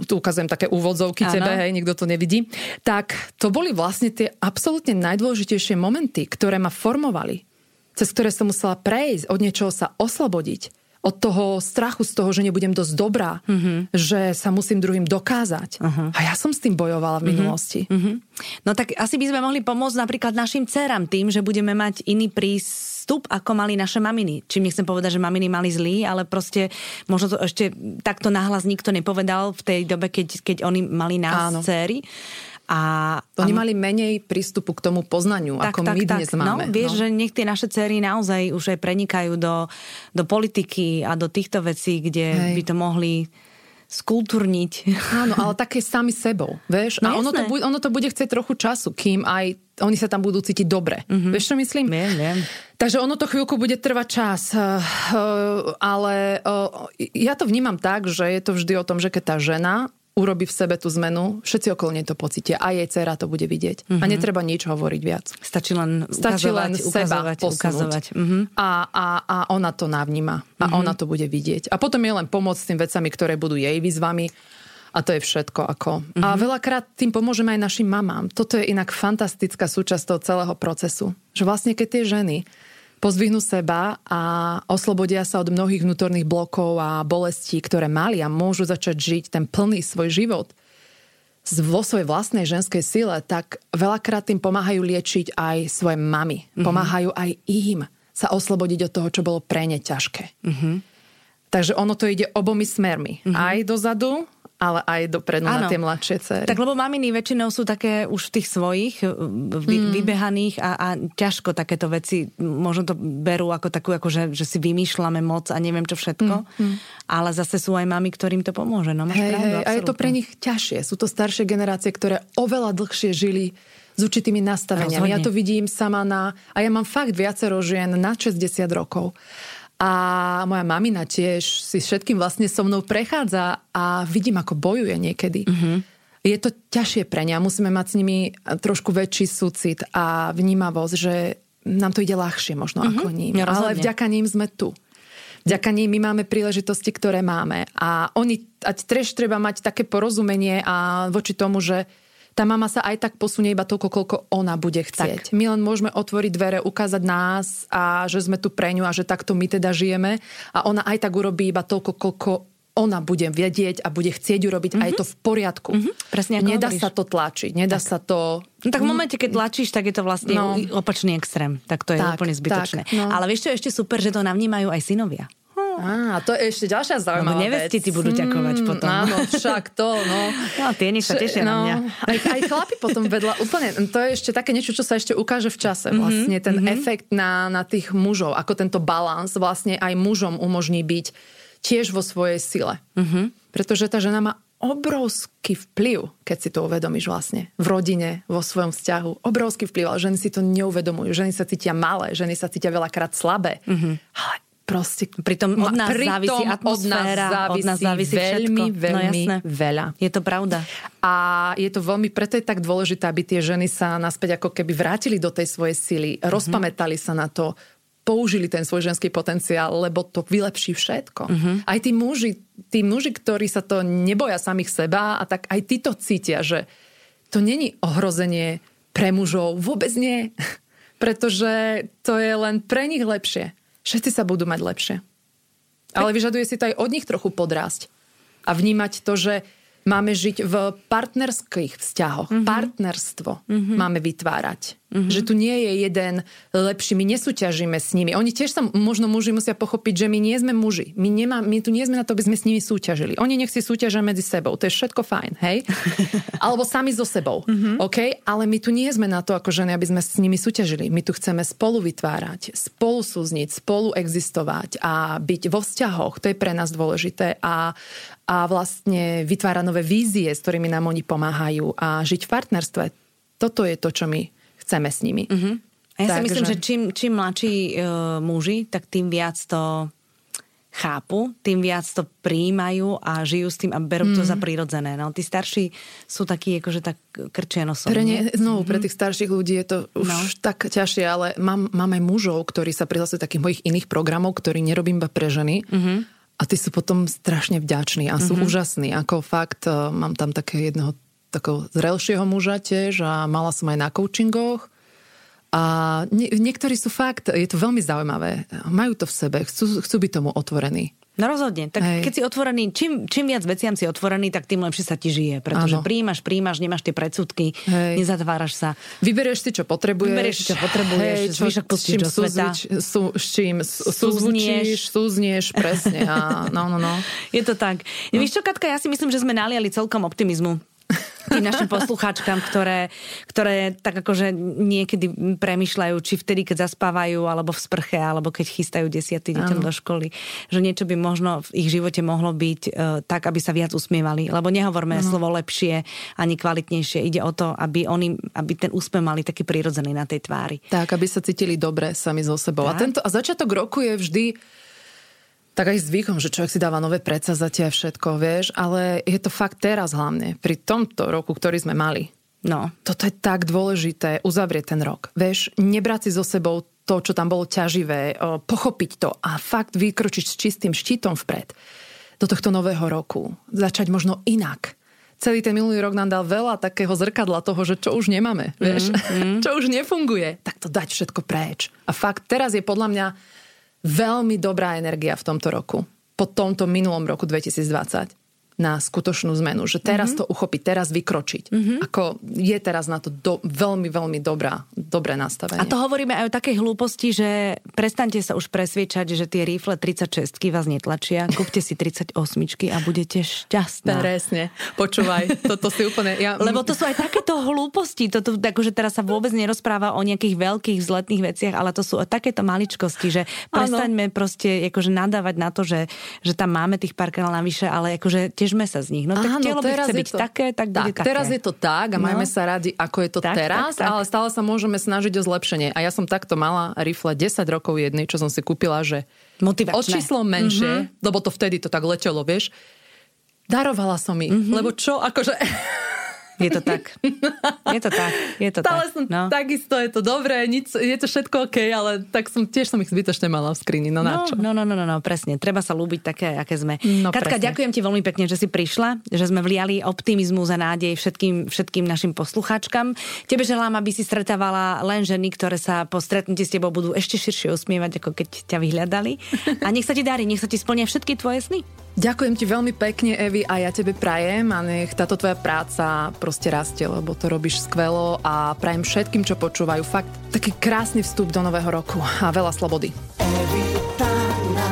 tu ukazujem také úvodzovky ano. tebe, hej, nikto to nevidí, tak to boli vlastne tie absolútne najdôležitejšie momenty, ktoré ma formovali, cez ktoré som musela prejsť, od niečoho sa oslobodiť od toho strachu z toho, že nebudem dosť dobrá, mm-hmm. že sa musím druhým dokázať. Uh-huh. A ja som s tým bojovala v mm-hmm. minulosti. Uh-huh. No tak asi by sme mohli pomôcť napríklad našim dcerám tým, že budeme mať iný prístup, ako mali naše maminy. Čím nechcem povedať, že maminy mali zlý, ale proste možno to ešte takto nahlas nikto nepovedal v tej dobe, keď, keď oni mali nás Áno. dcery. A, Oni a... mali menej prístupu k tomu poznaniu, tak, ako tak, my tak. dnes no, máme. No, vieš, no. že nech tie naše cery naozaj už aj prenikajú do, do politiky a do týchto vecí, kde Hej. by to mohli skultúrniť. Áno, ale také sami sebou, vieš? No, a ono to, bude, ono to bude chcieť trochu času, kým aj oni sa tam budú cítiť dobre. Mm-hmm. Vieš, čo myslím? Viem, viem. Takže ono to chvíľku bude trvať čas. Eh, eh, ale eh, ja to vnímam tak, že je to vždy o tom, že keď tá žena urobí v sebe tú zmenu, všetci okolo nej to pocítia. A jej dcera to bude vidieť. Mm-hmm. A mhm. netreba nič hovoriť viac. Stačí len Stačí ukazovať, len ukazovať, seba ukazovať. Mm-hmm. A, a, a ona to navníma. A mm-hmm. ona to bude vidieť. A potom je len pomôcť s tým vecami, ktoré budú jej výzvami. A to je všetko. Ako. Mm-hmm. A mhm. veľakrát tým pomôžeme aj našim mamám. Toto je inak fantastická súčasť toho celého procesu. Že vlastne keď tie ženy pozvihnú seba a oslobodia sa od mnohých vnútorných blokov a bolestí, ktoré mali a môžu začať žiť ten plný svoj život vo svojej vlastnej ženskej sile, tak veľakrát tým pomáhajú liečiť aj svoje mamy. Mm-hmm. Pomáhajú aj im sa oslobodiť od toho, čo bolo pre ne ťažké. Mm-hmm. Takže ono to ide obomi smermi. Mm-hmm. Aj dozadu, ale aj dopredu ano. na tie mladšie cery. Tak lebo maminy väčšinou sú také už v tých svojich vy, mm. vybehaných a, a ťažko takéto veci možno to berú ako takú, ako že, že si vymýšľame moc a neviem čo všetko. Mm. Ale zase sú aj mami, ktorým to pomôže. No, máš hej, pravdu, hej, a je to pre nich ťažšie. Sú to staršie generácie, ktoré oveľa dlhšie žili s určitými nastaveniami. Rozhodne. Ja to vidím sama na... A ja mám fakt viacero žien na 60 rokov a moja mamina tiež si všetkým vlastne so mnou prechádza a vidím, ako bojuje niekedy. Mm-hmm. Je to ťažšie pre ne a musíme mať s nimi trošku väčší súcit a vnímavosť, že nám to ide ľahšie možno mm-hmm. ako ním. Ja Ale vďaka ním sme tu. Vďaka ním my máme príležitosti, ktoré máme. A oni, ať trež treba mať také porozumenie a voči tomu, že tá mama sa aj tak posunie iba toľko, koľko ona bude chcieť. Tak. My len môžeme otvoriť dvere, ukázať nás a že sme tu pre ňu a že takto my teda žijeme a ona aj tak urobí iba toľko, koľko ona bude vedieť a bude chcieť urobiť mm-hmm. a je to v poriadku. Mm-hmm. Presne ako Nedá hovoríš. sa to tlačiť, nedá tak. sa to... No tak v momente, keď tlačíš, tak je to vlastne no. opačný extrém. Tak to je tak, úplne zbytočné. Tak, no. Ale vieš čo, ešte super, že to navnímajú aj synovia. Á, to je ešte ďalšia zaujímavá no, nevesti ti budú ďakovať hmm, potom. Áno, však to, no. No, tie sa tešia no, na mňa. Aj, aj chlapi potom vedľa, úplne, to je ešte také niečo, čo sa ešte ukáže v čase. Mhm, vlastne ten mm-hmm. efekt na, na tých mužov, ako tento balans vlastne aj mužom umožní byť tiež vo svojej sile. Mm-hmm. Pretože tá žena má obrovský vplyv, keď si to uvedomíš vlastne v rodine, vo svojom vzťahu. Obrovský vplyv, ale ženy si to neuvedomujú. Ženy sa cítia malé, ženy sa cítia veľakrát slabé. Mm-hmm. Ale proste... Pritom od nás pritom závisí atmosféra, od nás závisí, od nás závisí veľmi, všetko. veľmi no, veľa. Je to pravda. A je to veľmi, preto je tak dôležité, aby tie ženy sa naspäť ako keby vrátili do tej svojej sily, mm-hmm. rozpamätali sa na to, použili ten svoj ženský potenciál, lebo to vylepší všetko. Mm-hmm. Aj tí muži, tí muži, ktorí sa to neboja samých seba, a tak aj tí to cítia, že to není ohrozenie pre mužov. Vôbec nie. Pretože to je len pre nich lepšie všetci sa budú mať lepšie. Ale vyžaduje si to aj od nich trochu podrásť. A vnímať to, že máme žiť v partnerských vzťahoch. Mm-hmm. Partnerstvo mm-hmm. máme vytvárať. Mm-hmm. Že tu nie je jeden lepší, my nesúťažíme s nimi. Oni tiež sa, možno muži musia pochopiť, že my nie sme muži. My, nemá, my tu nie sme na to, aby sme s nimi súťažili. Oni nech si súťažia medzi sebou. To je všetko fajn, hej? Alebo sami so sebou, mm-hmm. OK? Ale my tu nie sme na to, ako ženy, aby sme s nimi súťažili. My tu chceme spolu vytvárať, spolu súzniť, spolu existovať a byť vo vzťahoch. To je pre nás dôležité. A, a vlastne vytvárať nové vízie, s ktorými nám oni pomáhajú a žiť v partnerstve. Toto je to, čo my chceme s nimi. Uh-huh. A ja tak, si myslím, že, čím, čím mladší uh, muži, tak tým viac to chápu, tým viac to príjmajú a žijú s tým a berú to mm. za prírodzené. No, tí starší sú takí akože tak krčia nosom. Pre ne, znovu, mm-hmm. pre tých starších ľudí je to už no. tak ťažšie, ale mám, mám aj mužov, ktorí sa prihlasujú takých mojich iných programov, ktorí nerobím iba pre ženy. Mm-hmm. A tí sú potom strašne vďační a sú mm-hmm. úžasní. Ako fakt, e, mám tam také jedného takého zrelšieho muža tiež a mala som aj na coachingoch. A nie, niektorí sú fakt, je to veľmi zaujímavé, majú to v sebe, chcú, chcú byť tomu otvorení. No rozhodne. Tak Hej. keď si otvorený, čím, čím viac veciam si otvorený, tak tým lepšie sa ti žije. Pretože ano. príjmaš, príjmaš, nemáš tie predsudky, Hej. nezatváraš sa. Vyberieš si, čo potrebuješ. Vyberieš si, čo potrebuješ, Hej, čo, zvyšok pustíš do sveta. Sú, s čím súznieš, súznieš, presne. A, no, no, no. Je to tak. No. Víš čo, Katka, ja si myslím, že sme naliali celkom optimizmu tým našim poslucháčkam, ktoré, ktoré tak akože niekedy premyšľajú, či vtedy, keď zaspávajú, alebo v sprche, alebo keď chystajú desiatý deťom do školy, že niečo by možno v ich živote mohlo byť uh, tak, aby sa viac usmievali. Lebo nehovorme ano. slovo lepšie ani kvalitnejšie. Ide o to, aby oni, aby ten úsmev mali taký prirodzený na tej tvári. Tak, aby sa cítili dobre sami so sebou. Tak. A, tento, a začiatok roku je vždy tak aj zvykom, že človek si dáva nové predsazatia a všetko, vieš, ale je to fakt teraz hlavne, pri tomto roku, ktorý sme mali. No. Toto je tak dôležité, uzavrieť ten rok. Vieš, nebrať si so sebou to, čo tam bolo ťaživé, pochopiť to a fakt vykročiť s čistým štítom vpred do tohto nového roku. Začať možno inak. Celý ten minulý rok nám dal veľa takého zrkadla toho, že čo už nemáme, vieš, mm, mm. čo už nefunguje, tak to dať všetko preč. A fakt, teraz je podľa mňa veľmi dobrá energia v tomto roku. Po tomto minulom roku 2020 na skutočnú zmenu. Že teraz mm-hmm. to uchopiť, teraz vykročiť. Mm-hmm. Ako je teraz na to do, veľmi, veľmi dobrá, dobré nastavenie. A to hovoríme aj o takej hlúposti, že prestante sa už presviečať, že tie rifle 36 vás netlačia. Kúpte si 38 a budete šťastná. Presne. Počúvaj, toto si úplne... Ja... Lebo to sú aj takéto hlúposti. Toto, akože teraz sa vôbec nerozpráva o nejakých veľkých vzletných veciach, ale to sú takéto maličkosti, že prestaňme ano. proste akože nadávať na to, že, že tam máme tých párkrát navyše, ale akože tiež tešme sa z nich. No tak Áno, telo by chce byť to, také, tak, tak bude také. Teraz je to tak a no. majme sa radi, ako je to tak, teraz, tak, tak. ale stále sa môžeme snažiť o zlepšenie. A ja som takto mala rifle 10 rokov jednej, čo som si kúpila, že Motivačné. o číslo menšie, mm-hmm. lebo to vtedy to tak letelo, vieš, darovala som ich, mm-hmm. lebo čo, akože je to tak. Je to tak. Je to Stále tak. som no. takisto, je to dobré, nic, je to všetko OK, ale tak som tiež som ich zbytočne mala v skrini. No, no, no, no, no, no, no, presne. Treba sa ľúbiť také, aké sme. No, Katka, presne. ďakujem ti veľmi pekne, že si prišla, že sme vliali optimizmu za nádej všetkým, všetkým našim poslucháčkam. Tebe želám, aby si stretávala len ženy, ktoré sa po stretnutí s tebou budú ešte širšie usmievať, ako keď ťa vyhľadali. A nech sa ti darí, nech sa ti splnia všetky tvoje sny. Ďakujem ti veľmi pekne, Evi, a ja tebe prajem a nech táto tvoja práca proste rastie, lebo to robíš skvelo a prajem všetkým, čo počúvajú, fakt taký krásny vstup do nového roku a veľa slobody. Evita na